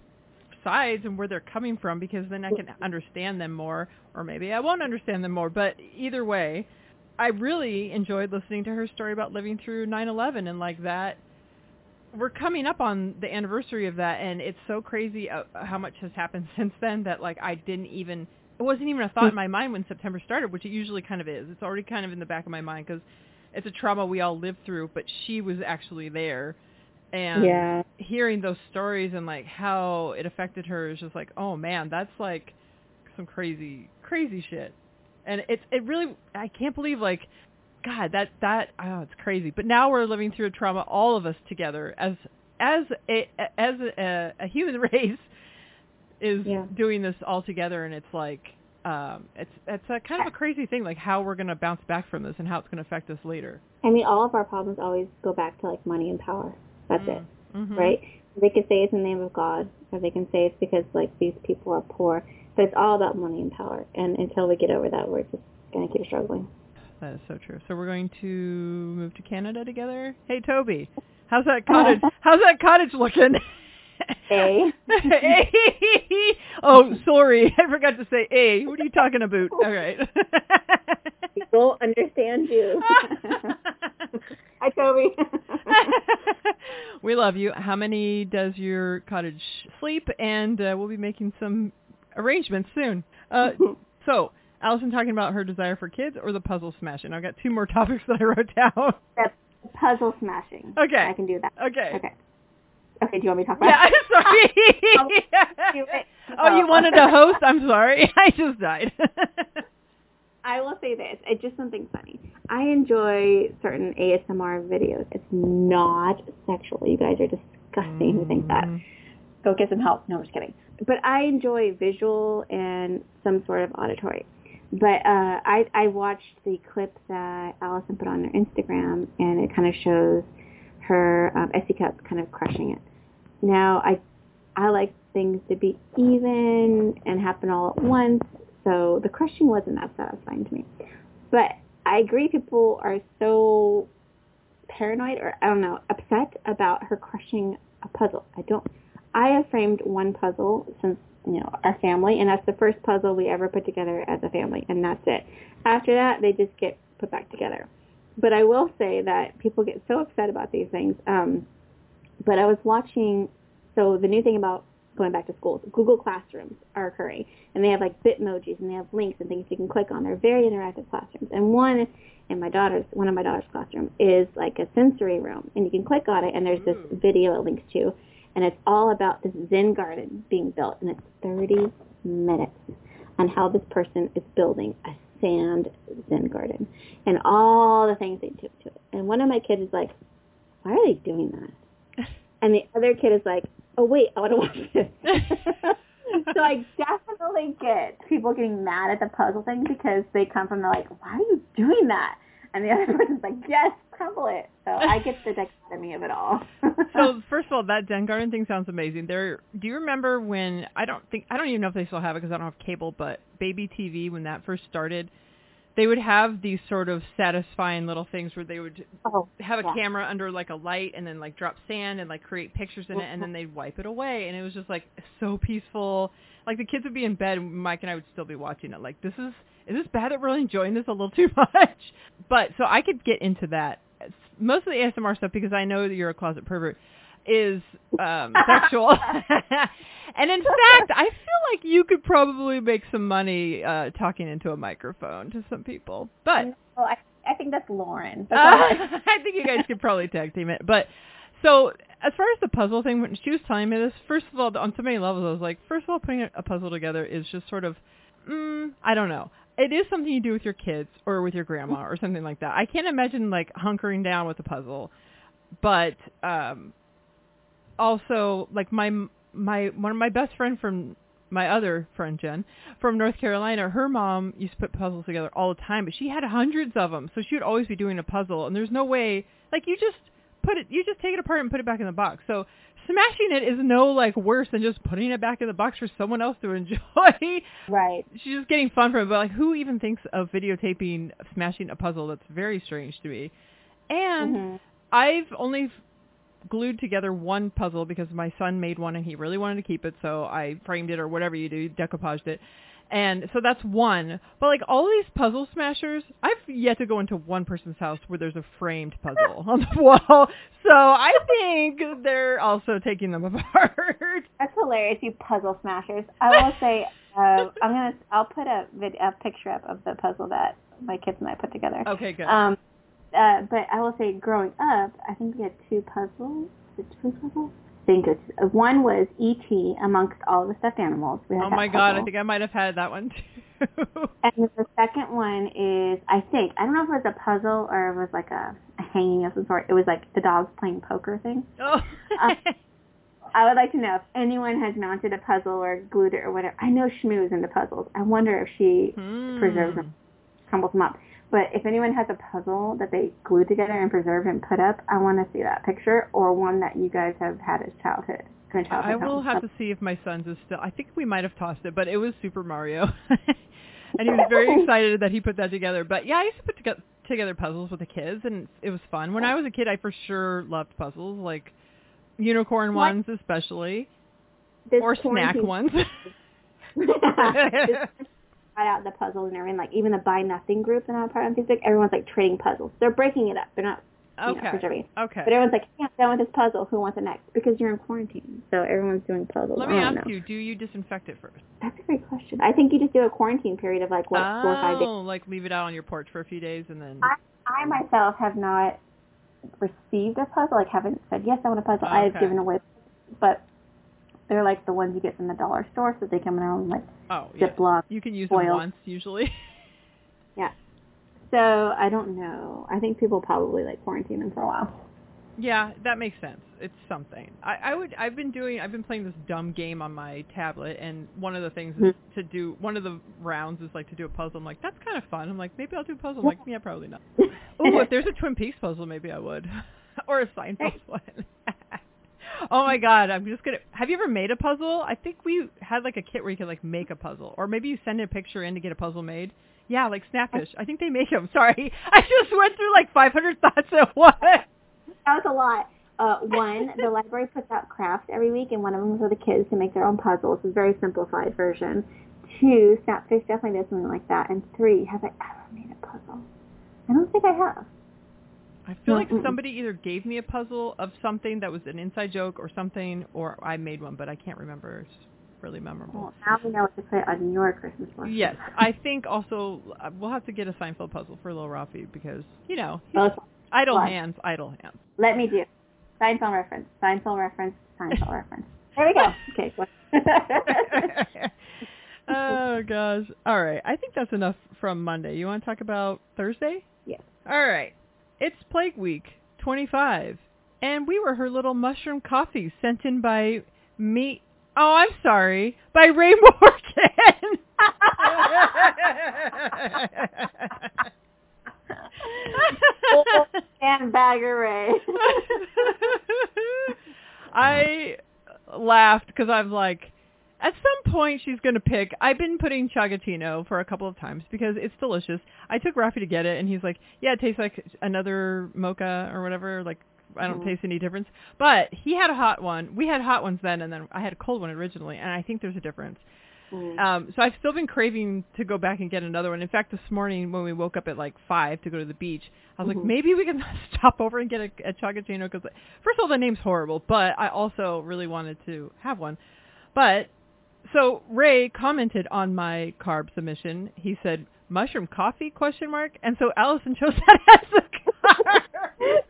sides and where they're coming from because then I can understand them more, or maybe I won't understand them more. But either way, I really enjoyed listening to her story about living through 9/11 and like that. We're coming up on the anniversary of that, and it's so crazy uh, how much has happened since then that like I didn't even it wasn't even a thought in my mind when September started, which it usually kind of is. It's already kind of in the back of my mind because it's a trauma we all lived through, but she was actually there. And Yeah. hearing those stories and like how it affected her is just like, oh man, that's like some crazy, crazy shit. And it's it really I can't believe like God that that oh it's crazy. But now we're living through a trauma, all of us together as as a as a, a human race is Yeah. doing this all together, and it's like um, it's it's a kind of a crazy thing, like how we're gonna bounce back from this and how it's gonna affect us later. I mean, all of our problems always go back to like money and power. That's it, Mm-hmm. right? They could say it's in the name of God, or they can say it's because like these people are poor. But it's all about money and power. And until we get over that, we're just gonna keep struggling. That is so true. So we're going to move to Canada together. Hey, Toby, how's that cottage? how's that cottage looking? A. A. oh, sorry, I forgot to say A. What are you talking about? All right. People understand you. Hi, Toby. we love you. How many does your cottage sleep? And uh, we'll be making some arrangements soon. Uh, so, Alison talking about her desire for kids or the puzzle smashing. I've got two more topics that I wrote down. That's puzzle smashing. Okay. I can do that. Okay. Okay. Okay, do you want me to talk about Yeah, it? I'm sorry. do oh, you Oh. wanted to host? I'm sorry. I just died. I will say this. It's just something funny. I enjoy certain ASMR videos. It's not sexual. You guys are disgusting who think that. Mm. Go get some help. No, I'm just kidding. But I enjoy visual and some sort of auditory. But uh, I, I watched the clip that Alison put on her Instagram, and it kind of shows her um, S.E. Cupp kind of crushing it. Now, I I like things to be even and happen all at once, so the crushing wasn't that satisfying to me. But I agree people are so paranoid or I don't know, upset about her crushing a puzzle. I don't I have framed one puzzle since, you know, our family and that's the first puzzle we ever put together as a family and that's it. After that they just get put back together. But I will say that people get so upset about these things. Um but I was watching so the new thing about going back to schools, Google Classrooms are occurring, and they have like Bitmojis and they have links and things you can click on. They're very interactive classrooms, and one in my daughter's one of my daughter's classroom is like a sensory room, and you can click on it, and there's this video it links to, and it's all about this Zen garden being built, and it's 30 minutes on how this person is building a sand Zen garden, and all the things they do to it. And one of my kids is like, "Why are they doing that?" And the other kid is like, oh wait, I want to watch this. so I definitely get people getting mad at the puzzle thing because they come from the like, why are you doing that? And the other person's like, yes, crumble it. So I get the dichotomy of it all. so first of all, that Zen Garden thing sounds amazing. There, do you remember when I don't think I don't even know if they still have it because I don't have cable, but Baby TV when that first started, they would have these sort of satisfying little things where they would oh, have a yeah. camera under like a light and then like drop sand and like create pictures in it and then they'd wipe it away and it was just like so peaceful. Like the kids would be in bed and Mike and I would still be watching it. Like this is is this bad that we're really enjoying this a little too much? But so I could get into that. Most of the ASMR stuff because I know that you're a closet pervert is um sexual. and in fact, I feel like you could probably make some money uh talking into a microphone to some people. But well, I, I think that's Lauren. uh, I think you guys could probably tag team it. But so as far as the puzzle thing, when she was telling me this, first of all, on so many levels, I was like, first of all, putting a puzzle together is just sort of, mm, I don't know. It is something you do with your kids or with your grandma or something like that. I can't imagine like hunkering down with a puzzle, but um, also like my my one of my best friend from my other friend Jen from North Carolina, her mom used to put puzzles together all the time, but she had hundreds of them, so she would always be doing a puzzle, and there's no way like you just put it, you just take it apart and put it back in the box. So smashing it is no like worse than just putting it back in the box for someone else to enjoy. right. She's just getting fun from it, but like who even thinks of videotaping smashing a puzzle? That's very strange to me. And Mhm. I've only glued together one puzzle because my son made one and he really wanted to keep it, so I framed it or whatever you do, decoupaged it. And so that's one. But like all these puzzle smashers, I've yet to go into one person's house where there's a framed puzzle on the wall. So I think they're also taking them apart. That's hilarious, you puzzle smashers. I will say, uh, I'm gonna, I'll put a, vid- a picture up of the puzzle that my kids and I put together. Okay, good. Um, uh, but I will say, growing up, I think we had two puzzles. Two puzzles? Think it's uh, one was E.T. amongst all the stuffed animals. We had oh my god, I think I might have had that one too. And the second one is, I think, I don't know if it was a puzzle or it was like a, a hanging of some sort. It was like the dogs playing poker thing. oh. Uh, I would like to know if anyone has mounted a puzzle or glued it or whatever. I know Shmoo's into puzzles. I wonder if she Hmm. preserves them, crumbles them up. But if anyone has a puzzle that they glued together and preserved and put up, I want to see that picture or one that you guys have had as childhood. childhood I will home. have to see if my son's is still. I think we might have tossed it, but it was Super Mario, and he was very excited that he put that together. But yeah, I used to put together together puzzles with the kids, and it was fun. When I was a kid, I for sure loved puzzles, like unicorn What? ones especially, This or snack ones. got out the puzzles and everything, like even the Buy Nothing group that I'm part of on Facebook, everyone's like trading puzzles. They're breaking it up. They're not you know, okay. preserving. Okay. But everyone's like, yeah, I'm done with this puzzle. Who wants it next? Because you're in quarantine. So everyone's doing puzzles. Let me ask know. you: Do you disinfect it first? That's a great question. I think you just do a quarantine period of like, what, four or five days. Oh, like leave it out on your porch for a few days and then. I, I myself have not received a puzzle. Like, haven't said, yes, I want a puzzle. I have given away, but they're like the ones you get from the dollar store, so they come in their own like oh, yeah. Ziploc. You can use them once usually. Yeah. So I don't know. I think people probably like quarantine them for a while. Yeah, that makes sense. It's something. I, I would. I've been doing. I've been playing this dumb game on my tablet, and one of the things is mm-hmm. to do. One of the rounds is like to do a puzzle. I'm like, that's kind of fun. I'm like, maybe I'll do a puzzle. I'm like, yeah, probably not. Ooh, if there's a Twin Peaks puzzle, maybe I would, or a Seinfeld one. oh my God, I'm just gonna. Have you ever made a puzzle? I think we had like a kit where you could like make a puzzle, or maybe you send a picture in to get a puzzle made. Yeah, like Snapfish. I think they make them. Sorry, I just went through like 500 thoughts at once. That was a lot. Uh, one, the library puts out crafts every week, and one of them is for the kids to make their own puzzles. It's a very simplified version. Two, Snapfish definitely does something like that. And three, have I ever made a puzzle? I don't think I have. I feel like somebody either gave me a puzzle of something that was an inside joke or something, or I made one, but I can't remember. It's really memorable. Well, now we know what to put on your Christmas list. Yes, I think also uh, we'll have to get a Seinfeld puzzle for Lil Rafi because you know Both. idle Why? hands, idle hands. Let me do. Seinfeld reference. Seinfeld reference. Seinfeld reference. There we go. Okay. what- oh gosh. All right, I think that's enough from Monday. You want to talk about Thursday? Yes. All right. It's Plague Week 25, and we were her little mushroom coffee sent in by me. Oh, I'm sorry, by Ray Morgan. and Bagger Ray. I laughed because I'm like, at some point she's going to pick. I've been putting Chagatino for a couple of times because it's delicious. I took Rafi to get it, and he's like, yeah, it tastes like another mocha or whatever. Like, I don't Mhm. taste any difference. But he had a hot one. We had hot ones then, and then I had a cold one originally, and I think there's a difference. Mm. Um, so I've still been craving to go back and get another one. In fact, this morning when we woke up at like five to go to the beach, I was Mhm. like, maybe we can stop over and get a, a Chagachino because first of all, the name's horrible, but I also really wanted to have one. But so Ray commented on my carb submission. He said mushroom coffee question mark, and so Alison chose that as the carb.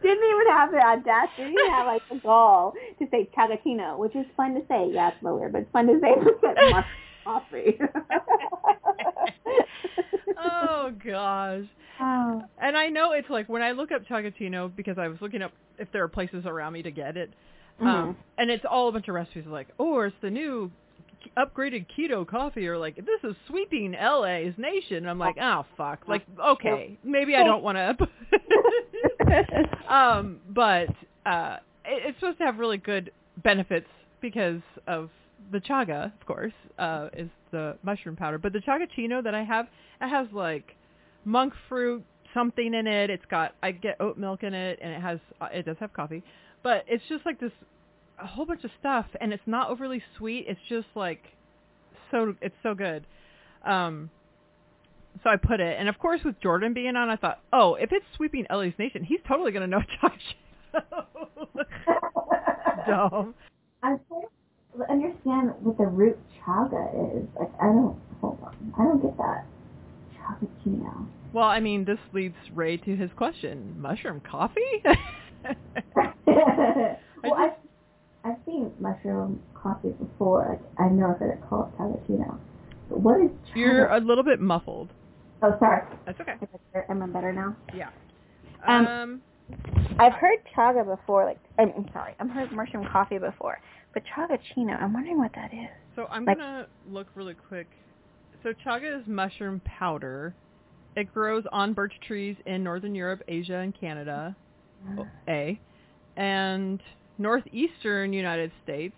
Didn't even have the audacity to have like the gall to say Chagatino, which is fun to say. Yeah, it's weird, but it's fun to say mushroom coffee. oh gosh. oh. And I know it's like when I look up Chagatino because I was looking up if there are places around me to get it. Um, Mhm. and it's all a bunch of recipes like, oh, it's the new upgraded keto coffee, or like this is sweeping LA's nation. And I'm like, oh fuck, like okay, maybe I don't want to. um, but uh, it, it's supposed to have really good benefits because of the chaga, of course, uh, is the mushroom powder. But the chagachino that I have, it has like monk fruit something in it. It's got I get oat milk in it, and it has uh, it does have coffee, but it's just like this a whole bunch of stuff, and it's not overly sweet. It's just like so it's so good. Um, so I put it, and of course with Jordan being on, I thought, oh, if it's sweeping Ellie's Nation, he's totally gonna know chagachino. Dumb. I'm trying to understand what the root chaga is. Like, I don't, hold on. I don't get that. Chagachino. Well, I mean, this leads Ray to his question: mushroom coffee? well, I've, I've seen mushroom coffee before. Like, I've never heard it called Chagachino. But what is chaga? You're a little bit muffled. oh, sorry. That's okay. Am I better- Am I better now? Yeah. Um, um I've heard chaga before, like I'm I'm sorry, I've heard mushroom coffee before, But chagachino, I'm wondering what that is. So I'm Like- gonna look really quick. So chaga is mushroom powder. It grows on birch trees in northern Europe, Asia, and Canada. A, and northeastern United States.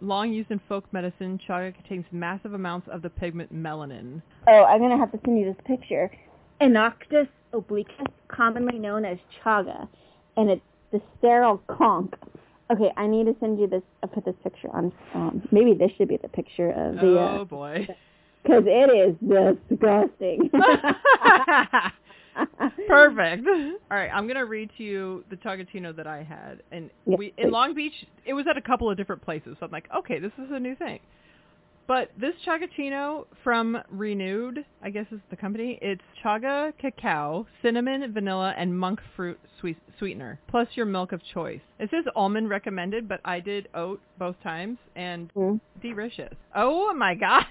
Long used in folk medicine, chaga contains massive amounts of the pigment melanin. Oh, I'm gonna have to send you this picture. Inonotus obliquus, commonly known as chaga, and it's the sterile conk. Okay, I need to send you this. I put this picture on. Um, maybe this should be the picture of the, oh boy. because it is disgusting. Perfect. All right, I'm gonna read to you the Chagatino that I had, and Yes, we in please. Long Beach. It was at a couple of different places, so I'm like, okay, this is a new thing. But this Chagatino from Renewed, I guess is the company. It's chaga cacao, cinnamon, vanilla, and monk fruit sweet- sweetener, plus your milk of choice. It says almond recommended, but I did oat both times, and Hmm. delicious. Oh my god,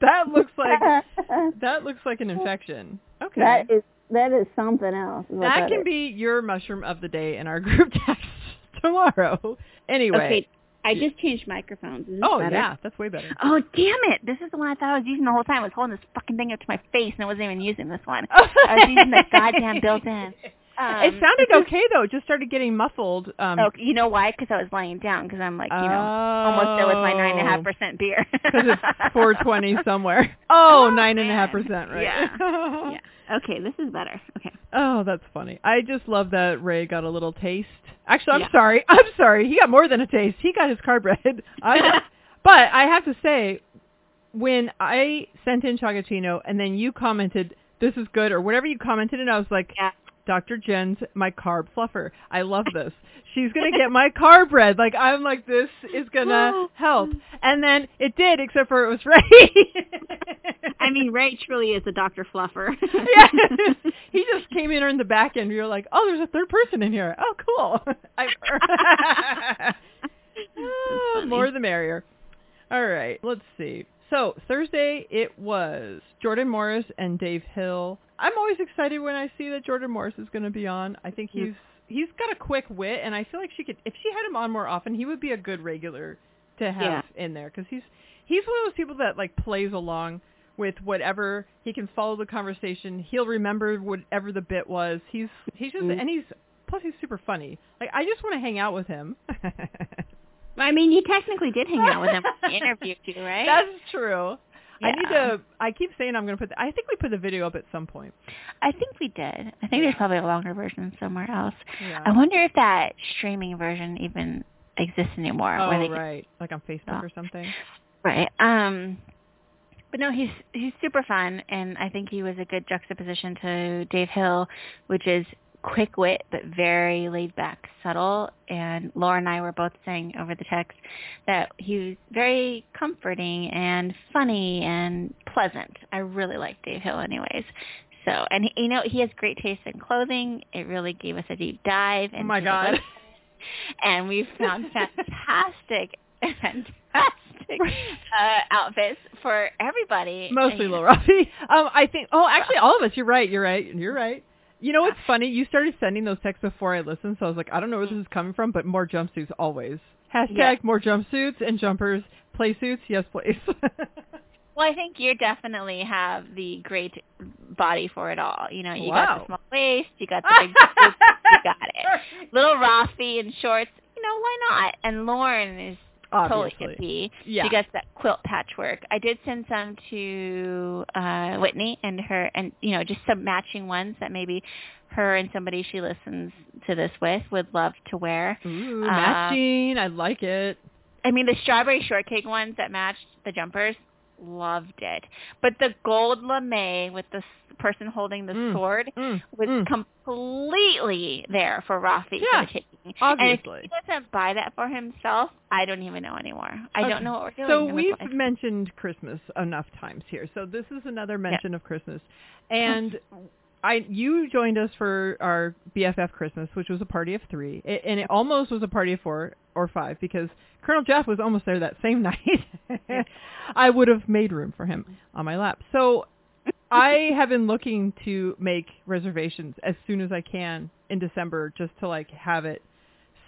that looks like that looks like an infection. Okay. that is that is something else. is what That can is. be your mushroom of the day in our group text tomorrow. Anyway. Okay, I just changed microphones. Is oh better? yeah, that's way better. Oh damn it! This is the one I thought I was using the whole time. I was holding this fucking thing up to my face and I wasn't even using this one. I was using the goddamn built-in. Um, it sounded okay though. It just started getting muffled. Um, Oh, you know why? Because I was laying down. Because I'm like, you know, almost there with my nine and a half percent beer. Because it's 420 somewhere. Oh, Oh, nine and a half percent, right? Yeah. yeah. Okay, this is better. Okay. Oh, that's funny. I just love that Ray got a little taste. Actually, I'm Yeah. sorry. I'm sorry. He got more than a taste. He got his carbread. I, but I have to say, when I sent in Chagatino and then you commented, this is good, or whatever you commented, and I was like, Yeah. Dr. Jenn's my carb fluffer. I love this. She's going to get my carb bread. Like, I'm like, this is going to help. And then it did, except for it was Ray. I mean, Ray truly is a Dr. Fluffer. yeah. he just came in on the back end. You're like, oh, there's a third person in here. Oh, cool. Ah, more the merrier. All right, let's see. So Thursday it was Jordan Morris and Dave Hill. I'm always excited when I see that Jordan Morris is going to be on. I think he's he's got a quick wit, and I feel like she could if she had him on more often, he would be a good regular to have in there because he's he's one of those people that like plays along with whatever he can follow the conversation. He'll remember whatever the bit was. He's he's just Mhm. and he's plus he's super funny. Like I just want to hang out with him. I mean, you technically did hang out with him when he interviewed you, right? That's true. I need to. I keep saying I'm going to put. The, I think we put the video up at some point. I think we did. I think there's probably a longer version somewhere else. Yeah. I wonder if that streaming version even exists anymore. oh right, like on Facebook Yeah. or something. Right. Um but no, he's he's super fun and I think he was a good juxtaposition to Dave Hill, which is quick wit but very laid back, subtle. And Laura and I were both saying over the text that he was very comforting and funny and pleasant. I really like Dave Hill anyways. So, and he, you know, he has great taste in clothing. It really gave us a deep dive. Oh my God. And we found fantastic, fantastic uh, outfits for everybody. Mostly And- Lil Robbie. Um, I think. Oh, actually, all of us. You're right. You're right. You're right. You know what's funny? You started sending those texts before I listened, so I was like, I don't know where this is coming from, but more jumpsuits always. Hashtag Yeah. more jumpsuits and jumpers. Play suits, yes please. Well, I think you definitely have the great body for it all. You know, you got the small waist, you got the big boobs, you got it. Little Rafi in shorts. You know, why not? And Lauren is totally Obviously. hippie. Yeah. She gets that quilt patchwork. I did send some to uh Whitney and her and you know, just some matching ones that maybe her and somebody she listens to this with would love to wear. Ooh, Uh, matching. I like it. I mean the strawberry shortcake ones that matched the jumpers, loved it. But the gold lame with the person holding the Mm. sword Mm, was mm. completely there for Rafi Yeah, for taking. And if he doesn't buy that for himself, I don't even know anymore. I Okay. don't know what we're doing. So we've mentioned Christmas enough times here. So this is another mention of Christmas. And I you joined us for our BFF Christmas, which was a party of 3. It, and it almost was a party of 4 or 5 because Colonel Jeff was almost there that same night. I would have made room for him on my lap. So I have been looking to make reservations as soon as I can in December just to like have it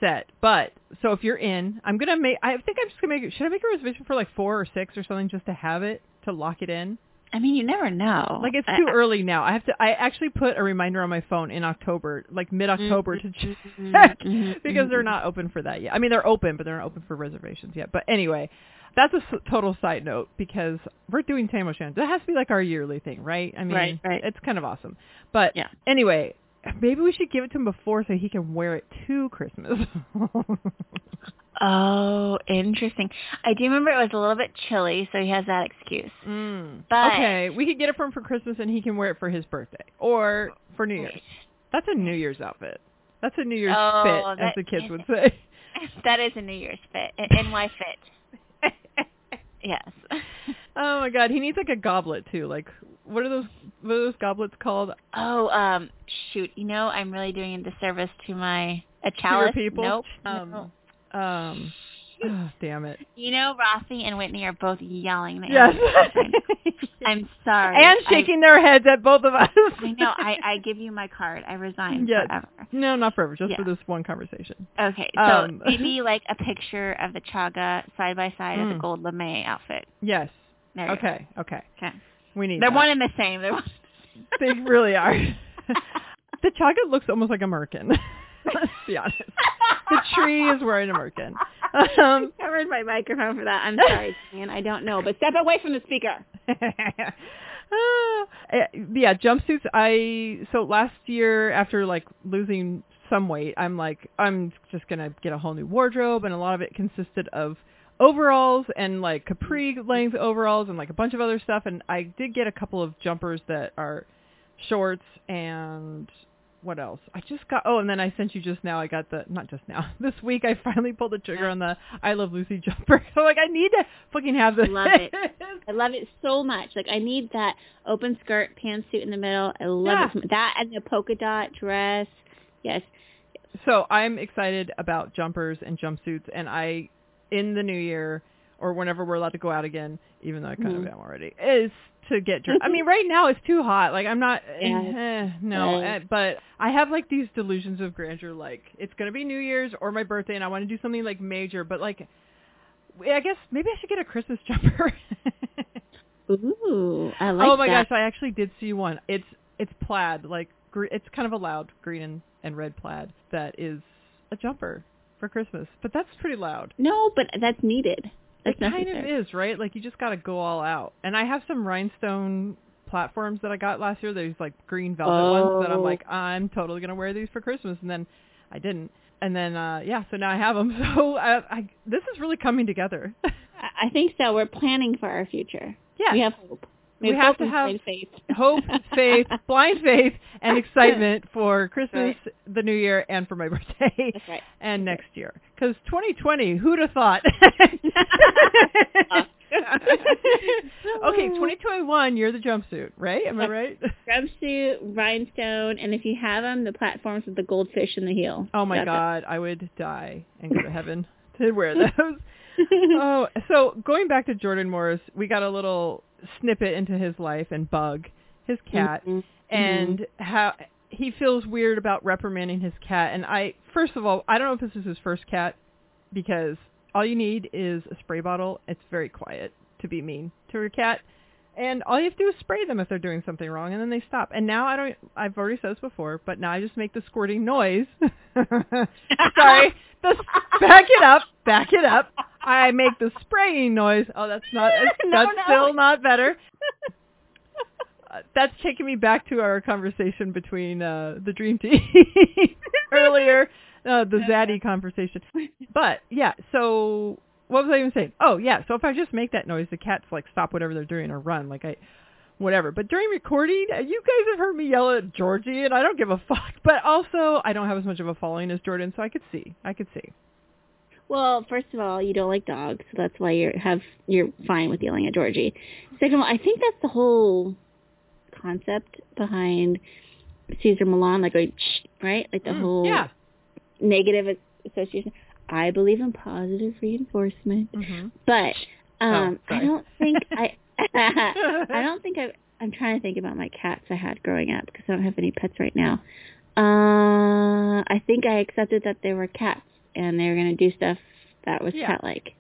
set. But so if you're in, I'm gonna make. I think I'm just gonna make. Should I make a reservation for like four or six or something just to have it to lock it in? I mean, you never know. Like it's too I- early now. I have to. I actually put a reminder on my phone in October, like mid-October, to mm-hmm. check mhm, because they're mm-hmm. not open for that yet. I mean, they're open, but they're not open for reservations yet. But anyway, that's a total side note because we're doing Tam O'Shanter. That has to be like our yearly thing, right? I mean, Right, right. it's kind of awesome. But Yeah. anyway, maybe we should give it to him before so he can wear it to Christmas. Oh, interesting. I do remember it was a little bit chilly, so he has that excuse. mm. But- okay, we could get it for him for Christmas and he can wear it for his birthday or for New Year's. That's a New Year's outfit. That's a New Year's Oh, fit, as that the kids would say. That is a New Year's fit, an NY fit. Yes. Oh my god, he needs like a goblet too. Like what are those what are those goblets called? Oh, um, shoot. You know, I'm really doing a disservice to my a To your people? Nope. Um, no. Um oh, damn it. You know, Rossi and Whitney are both yelling. They Yes. I'm sorry. and shaking their heads at both of us. I, I know. I, I give you my card. I resign Yes. forever. No, not forever, just Yeah. for this one conversation. Okay, so Um, maybe like a picture of the chaga side by side of the gold lame outfit. Yes. There you Okay, okay. Okay. We need They're that. one and the same. They're one. They really are. the chaga looks almost like a merkin. Let's be honest. The tree is wearing a merkin. Um, I covered my microphone for that. I'm sorry, man. I don't know, but step away from the speaker. Uh, yeah, jumpsuits. I so last year after like losing some weight, I'm like I'm just gonna get a whole new wardrobe, and a lot of it consisted of overalls and like capri length overalls and like a bunch of other stuff. And I did get a couple of jumpers that are shorts and what else? I just got oh, and then I sent you just now. I got the not just now. This week I finally pulled the trigger on the I Love Lucy jumper. So like I need to fucking have this. I love it. I love it so much. Like I need that open skirt pantsuit in the middle. I love Yeah. it. so much. That and the polka dot dress. Yes. So I'm excited about jumpers and jumpsuits, and I, in the new year or whenever we're allowed to go out again, even though I kind Mhm. of am already, is to get dressed. I mean, right now it's too hot. Like I'm not. Yes. Eh, no, Yes. eh, but I have like these delusions of grandeur. Like it's gonna be New Year's or my birthday, and I want to do something like major. But like, I guess maybe I should get a Christmas jumper. Ooh, I like oh my that. gosh, I actually did see one. It's it's plaid, like gre- it's kind of a loud green and, and red plaid that is a jumper for Christmas. But that's pretty loud. No, but that's needed. It kind of is, right? Like you just got to go all out. And I have some rhinestone platforms that I got last year. There's like green velvet ones that I'm Oh. like, I'm totally gonna wear these for Christmas, and then I didn't. And then uh yeah, so now I have them. So I, I this is really coming together. I think so. We're planning for our future. yeah. We have hope. We have, have hope to have faith. hope, faith, blind faith, and excitement for Christmas, the New Year, and for my birthday, That's right. and next year. Because 2020, who'd have thought? okay, 2021, you're the jumpsuit, right? Am I right? Jumpsuit, rhinestone, and if you have them, the platforms with the goldfish in the heel. Oh my That's it. God, I would die and go to heaven to wear those. oh, so going back to Jordan Morris, we got a little snippet into his life and Bug, his cat, Mhm. and how he feels weird about reprimanding his cat. And I, first of all, I don't know if this is his first cat because all you need is a spray bottle. It's very quiet to be mean to your cat. And all you have to do is spray them if they're doing something wrong, and then they stop. And now I don't. I've already said this before, but now I just make the squirting noise. Sorry, the, back it up, back it up. I make the spraying noise. Oh, that's not. No, that's no. still not better. Uh, that's taking me back to our conversation between uh, the Dream Team earlier, uh, the Zaddy conversation. But yeah, so what was I even saying? Oh yeah, so if I just make that noise, the cats like stop whatever they're doing or run, like I, whatever. But during recording, uh, you guys have heard me yell at Georgie, and I don't give a fuck. But also, I don't have as much of a following as Jordan, so I could see, I could see. Well, first of all, you don't like dogs, so that's why you're have you're fine with yelling at Georgie. Second of all, I think that's the whole concept behind Cesar Millan, like right, like the Mm, whole yeah. Negative association. I believe in positive reinforcement, Mm-hmm. but um, Oh, I don't think I. I don't think I. I'm trying to think about my cats I had growing up because I don't have any pets right now. Uh, I think I accepted that they were cats and they were gonna do stuff that was Yeah. cat like.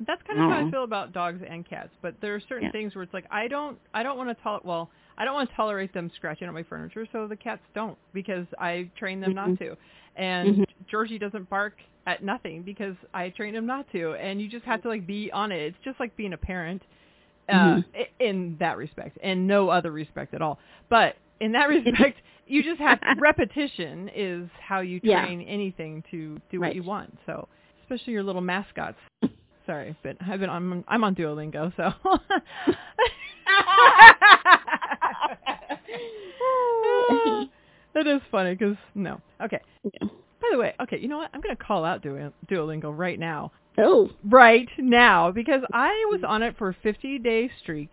That's kind of how I Oh. feel about dogs and cats. But there are certain Yeah. things where it's like I don't I don't want to tolerate well I don't want to tolerate them scratching at my furniture, so the cats don't because I train them not Mhm. to. And Mhm. Georgie doesn't bark at nothing because I trained him not to. And you just have to like be on it. It's just like being a parent uh, Mhm. in that respect, and no other respect at all. But in that respect, you just have repetition is how you Yeah. train anything to do what you want. So especially your little mascots. Sorry, but I've been on I'm on Duolingo, so. That is funny because no. Okay. Yeah. By the way, okay, you know what? I'm gonna call out Duo- Duolingo right now, Oh. right now, because I was on it for a 50 day streak,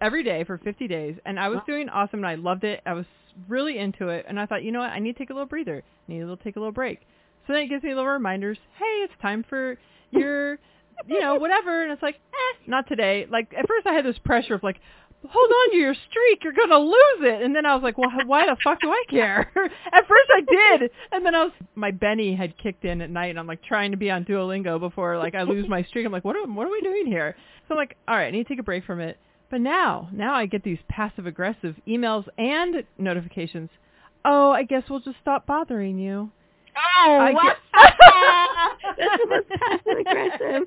every day for 50 days, and I was doing awesome, and I loved it. I was really into it, and I thought, you know what? I need to take a little breather. I need to take a little break. So then it gives me little reminders. Hey, it's time for your, you know, whatever. And it's like, eh, not today. Like at first I had this pressure of like, hold on to your streak, you're gonna lose it. And then I was like, well, why the fuck do I care? at first I did, and then I was, my Benny had kicked in at night, and I'm like trying to be on Duolingo before like I lose my streak. I'm like, what are, what are we doing here? So I'm like, all right, I need to take a break from it. But now, now I get these passive aggressive emails and notifications. Oh, I guess we'll just stop bothering you. Oh, I what? get- That's the most passive aggressive.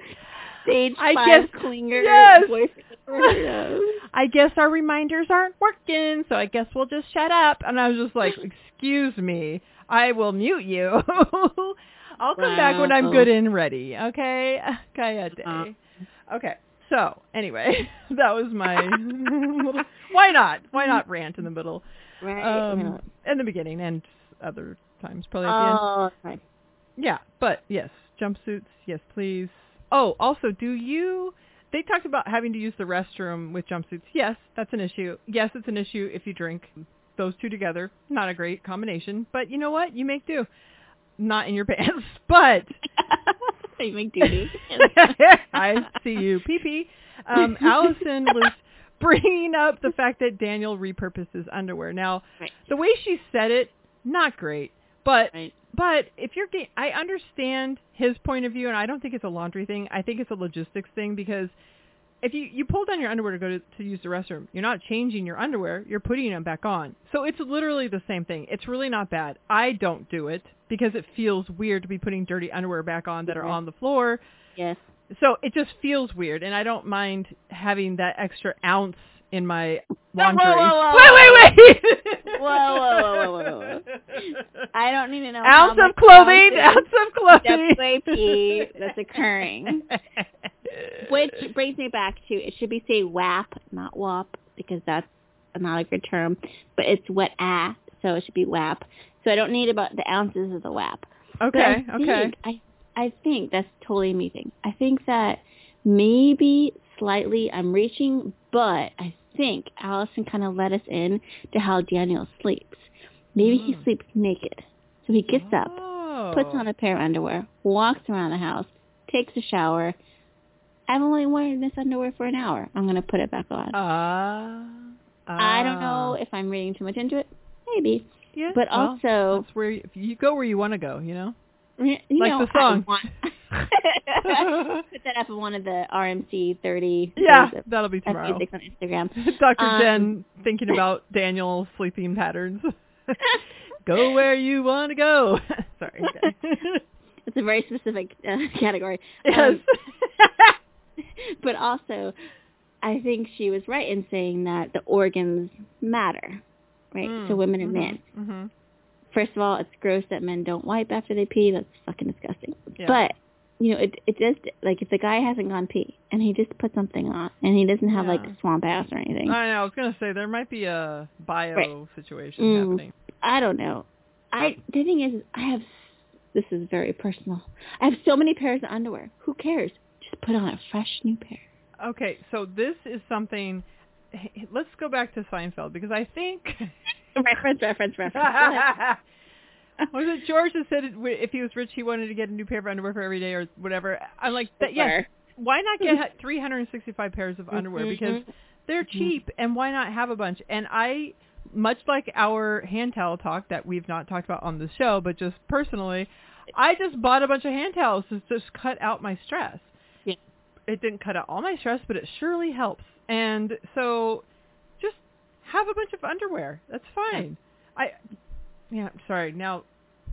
Stage I five guess- clinger yes. voice I've ever heard of. I guess our reminders aren't working, so I guess we'll just shut up. And I was just like, excuse me, I will mute you. I'll come back when I'm good and ready. Okay, Kayate. Uh. Okay. So anyway, that was my little. Why not? Why not rant in the middle? Right. Um, in the beginning and other times, probably at the end. oh, right. Yeah, but yes, jumpsuits, yes, please. Oh, also, do you? They talked about having to use the restroom with jumpsuits. Yes, that's an issue. Yes, it's an issue if you drink. Those two together, not a great combination. But you know what? You make do. Not in your pants, but you make doo-doo. I see you, pee pee. Um, Alison was bringing up the fact that Daniel repurposes underwear. Now, Right. the way she said it, not great. But Right. But if you're, ga- I understand his point of view, and I don't think it's a laundry thing. I think it's a logistics thing because if you you pull down your underwear to go to, to use the restroom, you're not changing your underwear. You're putting them back on. So it's literally the same thing. It's really not bad. I don't do it because it feels weird to be putting dirty underwear back on that are Mhm. on the floor. Yes. So it just feels weird, and I don't mind having that extra ounce in my laundry. whoa, whoa, whoa. Wait, wait, wait! Whoa, whoa, whoa, whoa, whoa, I don't need to know ounce of clothing, ounce of clothing. WAP that's occurring. Which brings me back to it should be say WAP, not WAP, because that's not a good term. But it's wet ass, so it should be WAP. So I don't need about the ounces of the WAP. Okay, I okay. think, I I think that's totally me thing. I think that maybe slightly I'm reaching, but I think Alison kind of let us in to how Daniel sleeps. Maybe he Mm. sleeps naked. So he gets up, Oh. puts on a pair of underwear, walks around the house, takes a shower. I've only worn this underwear for an hour. I'm going to put it back on. Ah. I don't ah. know if I'm reading too much into it. Maybe. Yeah, but well, also, that's where you, you go where you want to go. You know. You like know, the song. Want- put that up on one of the RMC 30 Yeah, that'll be tomorrow. music on Instagram. Dr. Um, Jenn thinking about Daniel's sleeping patterns. go where you want to go. Sorry. It's a very specific uh, category. yes. Um, but also, I think she was right in saying that the organs matter, right? Mm, So women and mhm, men. mhm. First of all, it's gross that men don't wipe after they pee. That's fucking disgusting. Yeah. But you know, it it does like if the guy hasn't gone pee and he just put something on and he doesn't have like Yeah. swamp ass or anything. I know. I was gonna say there might be a bio Right. situation Mm. happening. I don't know. I the thing is, I have. This is very personal. I have so many pairs of underwear. Who cares? Just put on a fresh new pair. Okay, so this is something. Let's go back to Seinfeld because I think reference, reference, reference. Was it George that said if he was rich he wanted to get a new pair of underwear for every day or whatever? I'm like, that, yes. Why not get 365 pairs of underwear because Mhm. they're Mhm. cheap and why not have a bunch? And I, much like our hand towel talk that we've not talked about on the show, but just personally, I just bought a bunch of hand towels to just cut out my stress. Yeah. It didn't cut out all my stress, but it surely helps. And so just have a bunch of underwear. That's fine. I yeah, I'm sorry. Now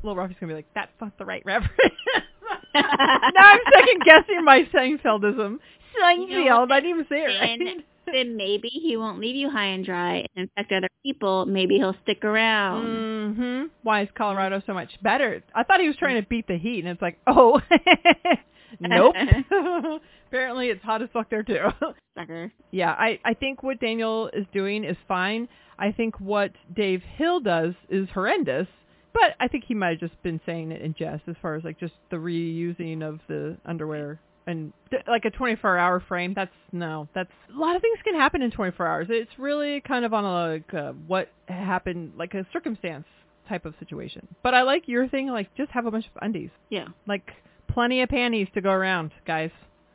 little Rafi's gonna be like, That's not the right reference. now I'm second guessing my Seinfeldism. Seinfeld, I didn't even say it right. then, then maybe he won't leave you high and dry and infect other people. Maybe he'll stick around. hmm Why is Colorado so much better? I thought he was trying to beat the heat, and it's like, oh, nope. Apparently, it's hot as fuck there too. Sucker. yeah, I I think what Daniel is doing is fine. I think what Dave Hill does is horrendous. But I think he might have just been saying it in jest, as far as like just the reusing of the underwear and th- like a 24 hour frame. That's no, that's a lot of things can happen in 24 hours. It's really kind of on a like uh, what happened, like a circumstance type of situation. But I like your thing, like just have a bunch of undies, Yeah. like plenty of panties to go around, guys.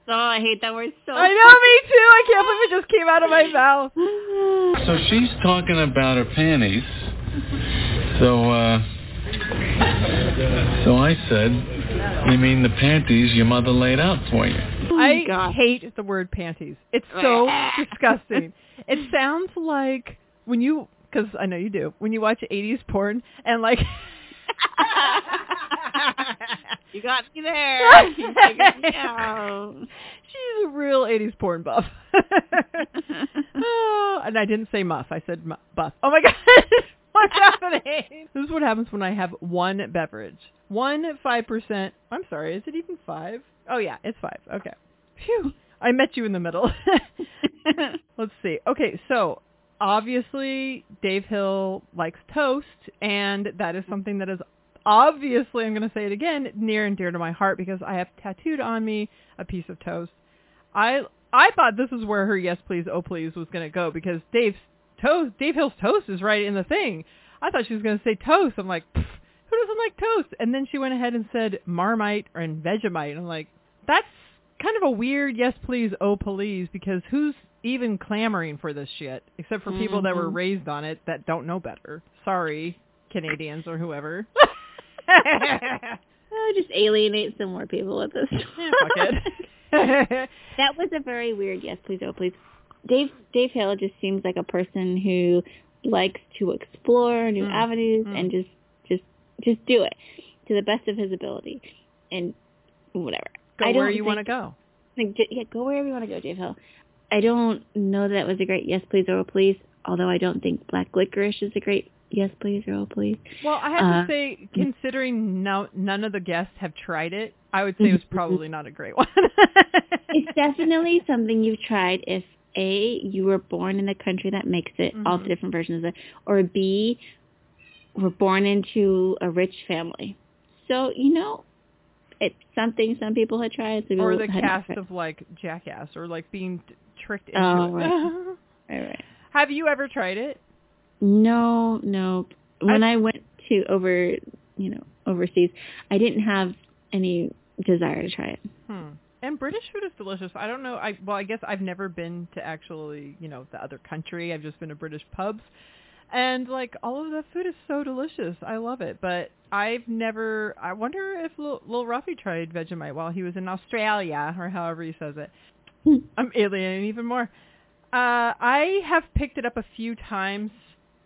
Oh, I hate that word so I know, me too. I can't believe it just came out of my mouth. So she's talking about her panties. So, uh, so I said, you mean the panties your mother laid out for you? I God. hate the word panties. It's so disgusting. It sounds like when you, because I know you do, when you watch 80s porn and like. You got me there. You figured me out. She's a real 80s porn buff. oh, and I didn't say muff. I said mu- buff. Oh my god. What's happening? This is what happens when I have one beverage. One 5%. I'm sorry, is it even 5? Oh yeah, it's 5. Okay. Phew. I met you in the middle. Let's see. Okay, so obviously Dave Hill likes toast, and that is something that is obviously, I'm going to say it again, near and dear to my heart because I have tattooed on me a piece of toast. I I thought this is where her yes please oh please was going to go because Dave's toast, Dave Hill's toast is right in the thing. I thought she was going to say toast. I'm like, who doesn't like toast? And then she went ahead and said Marmite and Vegemite. I'm like, that's kind of a weird yes please oh please because who's even clamoring for this shit except for people that were Mhm. raised on it that don't know better. Sorry, Canadians or whoever. Oh, just alienate some more people with this. Yeah, fuck it. that was a very weird yes please oh please. Dave Dave Hill just seems like a person who likes to explore new Mm, avenues mm. and just just just do it to the best of his ability and whatever. Go I where don't you want to go. Like, yeah, go wherever you want to go, Dave Hill. I don't know that was a great yes please or oh please, although I don't think black licorice is a great yes please or oh please. Well, I have Uh, to say, considering no, none of the guests have tried it, I would say it was probably not a great one. it's definitely something you've tried if A, you were born in the country that makes it, all the different versions of it, or B, were born into a rich family. So, you know, it's something some people had tried. Some or the cast of like Jackass, or like being tricked into Oh, it. right. Right, right. have you ever tried it? No, no. When I, went to over, you know, overseas, I didn't have any desire to try it. Hmm. And British food is delicious. I don't know. I well, I guess I've never been to actually, you know, the other country. I've just been to British pubs, and like all of the food is so delicious. I love it. But I've never. I wonder if Lil, Lil Rafi tried Vegemite while he was in Australia, or however he says it. I'm alienating even more. Uh, I have picked it up a few times,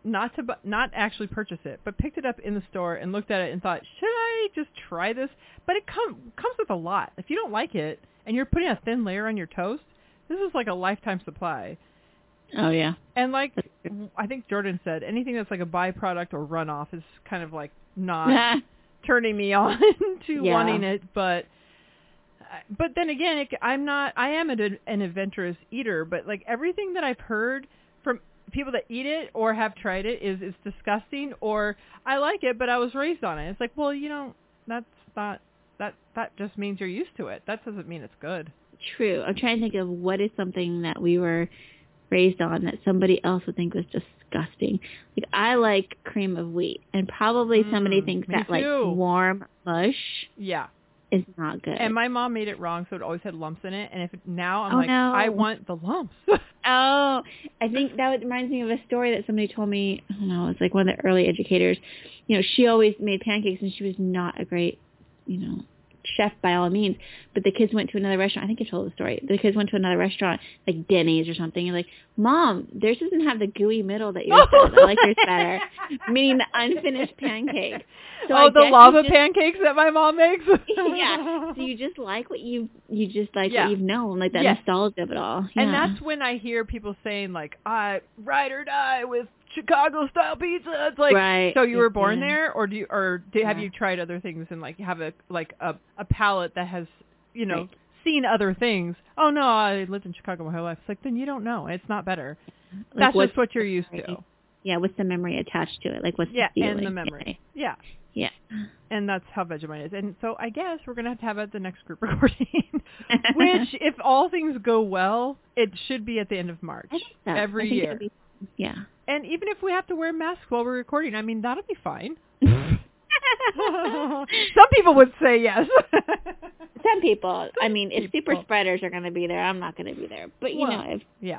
not to bu- not actually purchase it, but picked it up in the store and looked at it and thought, should I just try this? But it com- comes with a lot. If you don't like it and you're putting a thin layer on your toast, this is like a lifetime supply. Oh, yeah. And like I think Jordan said, anything that's like a byproduct or runoff is kind of like not turning me on to Yeah. wanting it, but but then again, it, I'm not. I am an, an adventurous eater, but like everything that I've heard from people that eat it or have tried it is it's disgusting, or I like it, but I was raised on it. It's like, well, you know, that's not that that just means you're used to it. That doesn't mean it's good. True. I'm trying to think of what is something that we were raised on that somebody else would think was disgusting. Like I like cream of wheat, and probably somebody Mm, thinks me that like warm mush Yeah. Is not good. And my mom made it wrong, so it always had lumps in it. And if now I'm Oh, like, no. I want the lumps. Oh, I think that reminds me of a story that somebody told me. I don't know. It's like one of the early educators. You know, she always made pancakes, and she was not a great you know, chef by all means. But the kids went to another restaurant. I think I told the story. The kids went to another restaurant, like Denny's or something. You're like, Mom, theirs doesn't have the gooey middle that yours does. I like yours better. Meaning the unfinished pancake. So oh, I oh, the lava just- pancakes that my mom makes. yeah. So you just like what you you just like Yeah. what you've known, like that Yes. nostalgia of it all. And that's when I hear people saying like, "I ride or die with Chicago style pizza." It's like, Right. so you were born Yeah. there, or do you, or do, have Yeah. you tried other things and like have a like a a palate that has you know Right. seen other things? Oh no, I lived in Chicago my whole life. It's like then you don't know. It's not better. Like, That's just what you're used to. Yeah, what's the memory attached to it? Like what's Yeah, the and the memory. Yeah. Yeah. And that's how Vegemite is. And so I guess we're gonna have to have it at the next group recording. Which, if all things go well, it should be at the end of March I think so. every year. Yeah. And even if we have to wear masks while we're recording, I mean that'll be fine. Some people would say yes. Some people. I mean, if super spreaders are going to be there, I'm not going to be there. But you Well, know, if yeah.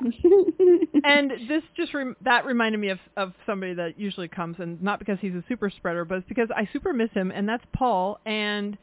And this just rem- that reminded me of of somebody that usually comes, and not because he's a super spreader, but it's because I super miss him, and that's Paul. And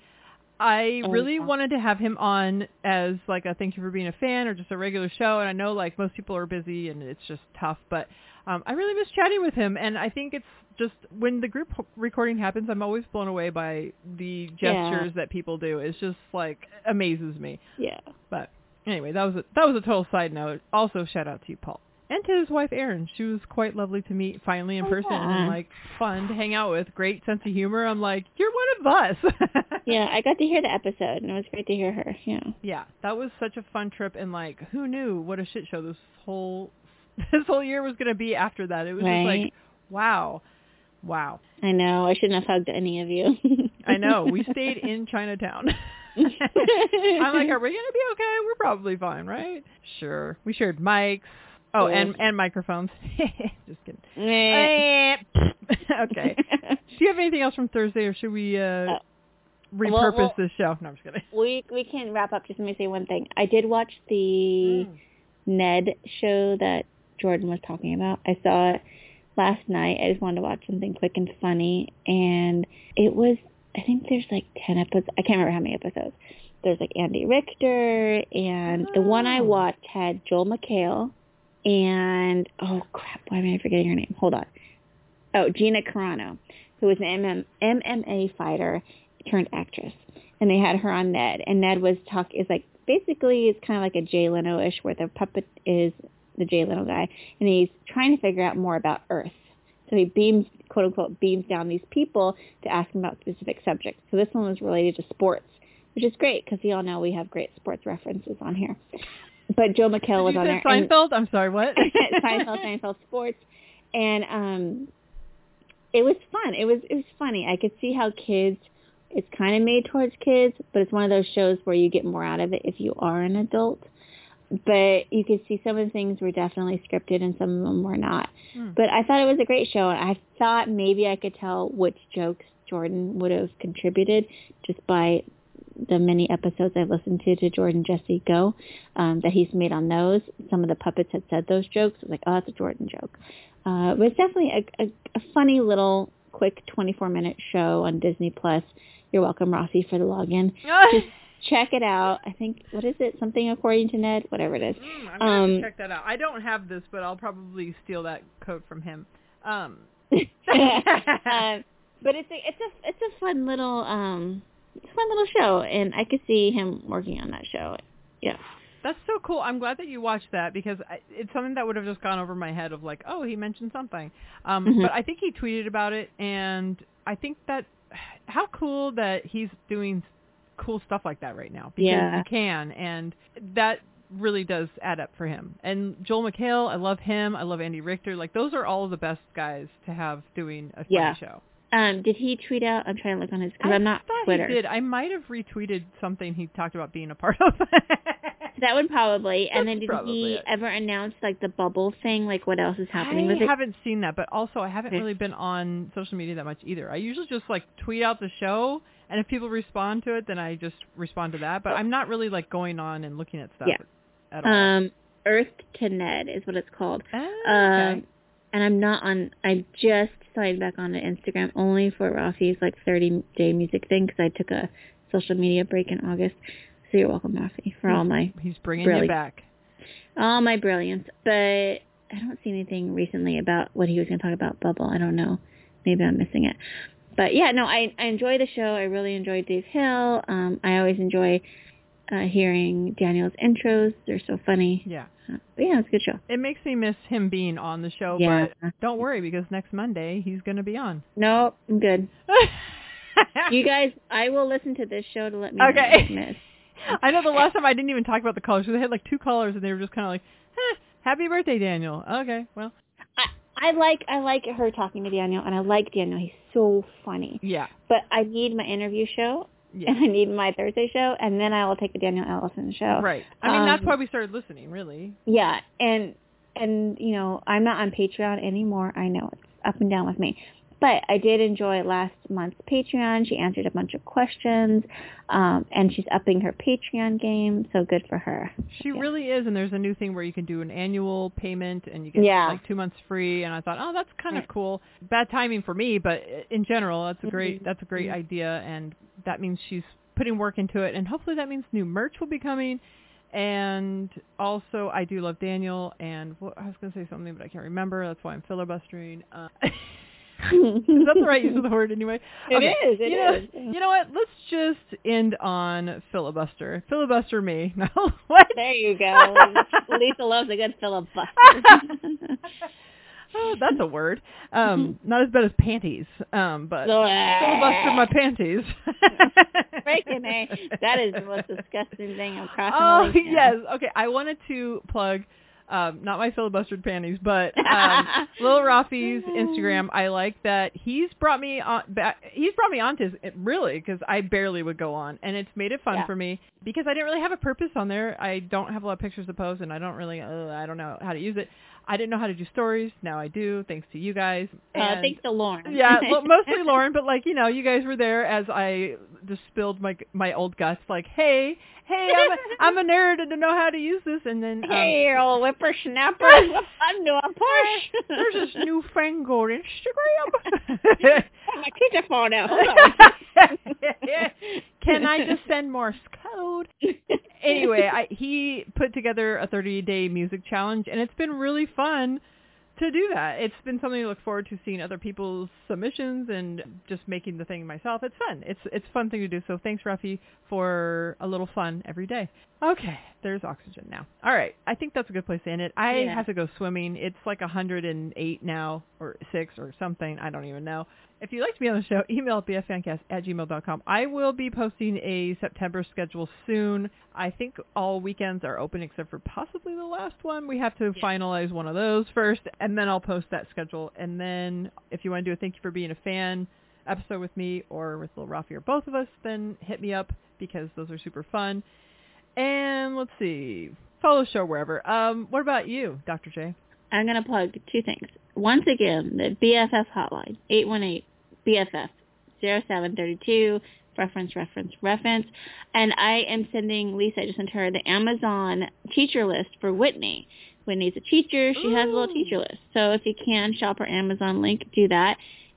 I Oh, really yeah. wanted to have him on as like a thank you for being a fan or just a regular show. And I know like most people are busy and it's just tough, but um, I really miss chatting with him. And I think it's just when the group recording happens, I'm always blown away by the Yeah. gestures that people do. It's just like amazes me. yeah. But anyway, that was a, that was a total side note. Also, shout out to you, Paul, and to his wife Erin. She was quite lovely to meet finally in Oh, person yeah. and like fun to hang out with. Great sense of humor. I'm like, you're one of us. Yeah, I got to hear the episode, and it was great to hear her. Yeah. yeah, that was such a fun trip, and like, who knew what a shit show this whole this whole year was gonna be after that. It was just like, wow, wow. I know. I shouldn't have hugged any of you. I know. We stayed in Chinatown. I'm like, are we gonna be okay? We're probably fine, right? Sure. We shared mics. Oh, and and microphones. Just kidding. Okay. Do you have anything else from Thursday, or should we uh, Uh, repurpose well- this show? No, I'm just kidding. we we can wrap up. Just let me say one thing. I did watch the Mm. Ned show that Jordan was talking about. I saw it last night. I just wanted to watch something quick and funny, and it was. I think there's like ten episodes. I can't remember how many episodes. There's like Andy Richter, and the one I Oh. watched had Joel McHale, and oh crap, why am I forgetting her name? Hold on. Oh, Gina Carano, who was an MM, MMA fighter turned actress, and they had her on Ned, and Ned was talk is like basically it's kind of like a Jay Leno ish, where the puppet is the Jay Leno guy, and he's trying to figure out more about Earth. So he beams, quote unquote, beams down these people to ask them about specific subjects. So this one was related to sports, which is great because we all know we have great sports references on here. But Joel McHale was on there. and- Seinfeld? I'm sorry. What? Seinfeld, Seinfeld Sports, and um, it was fun. It was it was funny. I could see how kids. It's kind of made towards kids, but it's one of those shows where you get more out of it if you are an adult. But you could see some of the things were definitely scripted and some of them were not. Hmm. But I thought it was a great show. and I thought maybe I could tell which jokes Jordan would have contributed just by the many episodes I've listened to to Jordan Jesse Go um, that he's made on those. Some of the puppets had said those jokes. I was like, oh, that's a Jordan joke. Uh, but it's definitely a, a, a funny little quick 24 minute show on Disney Plus. You're welcome, Rossi, for the login. Just check it out. I think what is it? Something according to Ned, whatever it is. Mm, I'm gonna to Um, check that out. I don't have this, but I'll probably steal that code from him. Um, um, but it's a it's a it's a fun little um it's a fun little show, and I could see him working on that show. Yeah. That's so cool. I'm glad that you watched that because I, it's something that would have just gone over my head of like, oh, he mentioned something. Um, Mhm. But I think he tweeted about it, and I think that how cool that he's doing cool stuff like that right now because Yeah. he can, and that really does add up for him. And Joel McHale, I love him. I love Andy Richter. Like those are all the best guys to have doing a funny Yeah. show. Um, did he tweet out? I'm trying to look on his because I I'm not thought Twitter. he did. I might have retweeted something he talked about being a part of. That one probably. And then did he it. ever announce like the bubble thing? Like what else is happening with I it? haven't seen that, but also I haven't Okay. really been on social media that much either. I usually just like tweet out the show, and if people respond to it, then I just respond to that. But I'm not really like going on and looking at stuff Yeah. at all. Um, Earth to Ned is what it's called. Ah, Um, okay. And I'm not on. I just signed back on to Instagram only for Rafi's like 30 day music thing because I took a social media break in August. So you're welcome, Rafi, for all my He's bringing Really? you back. all my brilliance. But I don't see anything recently about what he was going to talk about Bubble. I don't know. Maybe I'm missing it. But yeah, no, I I enjoy the show. I really enjoy Dave Hill. Um, I always enjoy uh, hearing Daniel's intros. They're so funny. Yeah. Uh, but yeah, it's a good show. It makes me miss him being on the show, Yeah. but don't worry because next Monday he's going to be on. No, I'm good. You guys, I will listen to this show to let me know Okay. what I've. I know the last time I didn't even talk about the colors. 'cause They had like two colors, and they were just kind of like, eh, "Happy birthday, Daniel." Okay, well, I, I like I like her talking to Daniel, and I like Daniel. He's so funny. yeah, But I need my interview show, yeah, and I need my Thursday show, and then I will take the Daniel Ellison show. right. I mean, that's Um, why we started listening, really. Yeah, and and you know I'm not on Patreon anymore. I know it's up and down with me, but I did enjoy last month's Patreon. She answered a bunch of questions, um, and she's upping her Patreon game. So good for her. She Yeah. really is, and there's a new thing where you can do an annual payment, and you get Yeah. like two months free. And I thought, oh, that's kind of cool. Bad timing for me, but in general, that's a great Mhm. that's a great Mhm. idea, and that means she's putting work into it, and hopefully that means new merch will be coming. And also, I do love Daniel, and what, I was going to say something, but I can't remember. That's why I'm filibustering. Uh, is that the right use of the word anyway? It okay. is, it you know, is. You know what? Let's just end on filibuster. Filibuster me. No, what? There you go. Lisa loves a good filibuster. oh, that's a word. Um, not as bad as panties. Um, but Filibuster my panties. Freaking A. That is the most disgusting thing I'm crossing Oh the lake now. yes. Okay. I wanted to plug, um, not my filibustered panties, but um, Lil Rafi's Instagram. I like that he's brought me on. Back, he's brought me onto it really because I barely would go on, and it's made it fun Yeah. for me because I didn't really have a purpose on there. I don't have a lot of pictures to post, and I don't really. Uh, I don't know how to use it. I didn't know how to do stories. Now I do, thanks to you guys. Uh, thanks to Lauren. yeah, well, mostly Lauren, but like you know, you guys were there as I just spilled my my old guts. Like, hey, hey, I'm a, I'm a nerd and to know how to use this, and then um, Hey, old whippersnapper. I'm doing push. there's this newfangled Instagram. Oh, my kids are falling out. Can I just send Morse code? Anyway, I, he put together a 30-day music challenge, and it's been really fun to do that. It's been something to look forward to seeing other people's submissions and just making the thing myself. It's fun. It's it's a fun thing to do. So thanks, Rafi, for a little fun every day. Okay, there's oxygen now. All right, I think that's a good place to end it. I Yeah. have to go swimming. It's like 108 now, or 6 or something. I don't even know. If you'd like to be on the show, email at bffancast at gmail.com. I will be posting a September schedule soon. I think all weekends are open except for possibly the last one. We have to finalize one of those first, and then I'll post that schedule. And then if you want to do a thank you for being a fan episode with me or with Lil Rafi or both of us, then hit me up because those are super fun. And let's see, follow the show wherever. Um, what about you, Dr. J? I'm going to plug two things. Once again, the BFF hotline, 818-BFF-0732, reference, reference, reference. And I am sending, Lisa, I just sent her the Amazon teacher list for Whitney. Whitney's a teacher. She has a little teacher list. So if you can shop her Amazon link, do that.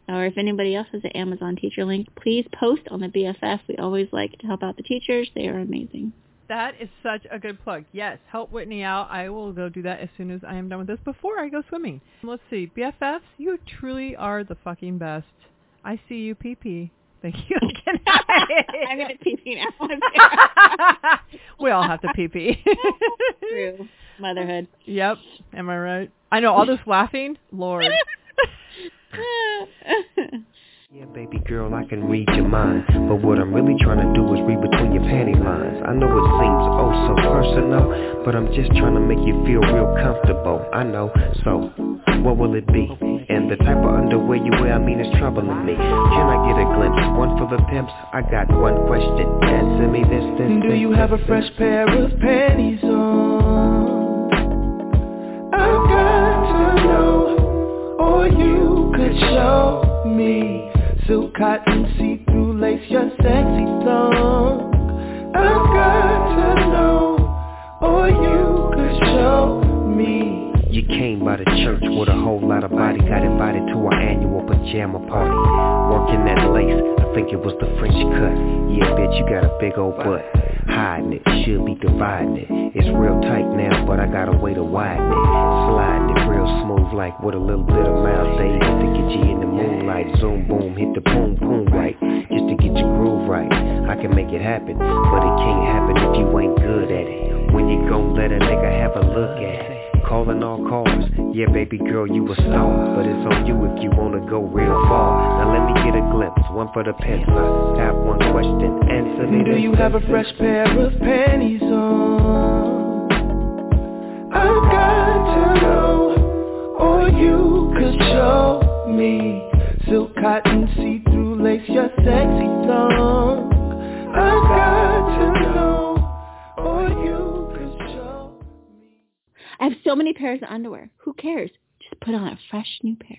Or if anybody else has an Amazon teacher link, please post on the BFF. We always like to help out the teachers. They are amazing. That is such a good plug. Yes, help Whitney out. I will go do that as soon as I am done with this before I go swimming. Let's see. BFFs, you truly are the fucking best. I see you, pee pee. Thank you. Night. I'm going to pee pee now. we all have to pee pee. True. Motherhood. Yep. Am I right? I know all this laughing. Lord. Yeah, baby girl, I can read your mind. But what I'm really trying to do is read between your panty lines. I know it seems oh so personal, but I'm just trying to make you feel real comfortable. I know. So, what will it be? And the type of underwear you wear, I mean, it's troubling me. Can I get a glimpse? One for the pimps? I got one question. Answer me this, this, Do you have a fresh pair of panties on? I've got to know, or you could show me. Silk cotton, see-through lace, your sexy thong. I've got to know, or you could show me. You came by the church with a whole lot of body Got invited to our annual pajama party Working that lace, I think it was the French cut. Yeah, bitch, you got a big old butt. Hiding it, should be dividing it. It's real tight now, but I got a way to widen it. Sliding it real smooth, like with a little bit of mouth days to get you in the moonlight. Zoom boom, hit the boom boom right, just to get your groove right. I can make it happen, but it can't happen if you ain't good at it. When you gon' let a nigga have a look at it? Calling all callers, yeah baby girl you a star But it's on you if you wanna go real far Now let me get a glimpse, one for the pimps I have one question, answer me Do you have a fresh pair of panties on? I've got to know Or you could show me Silk cotton see-through lace your sexy I've got to know Or you could show I have so many pairs of underwear. Who cares? Just put on a fresh new pair.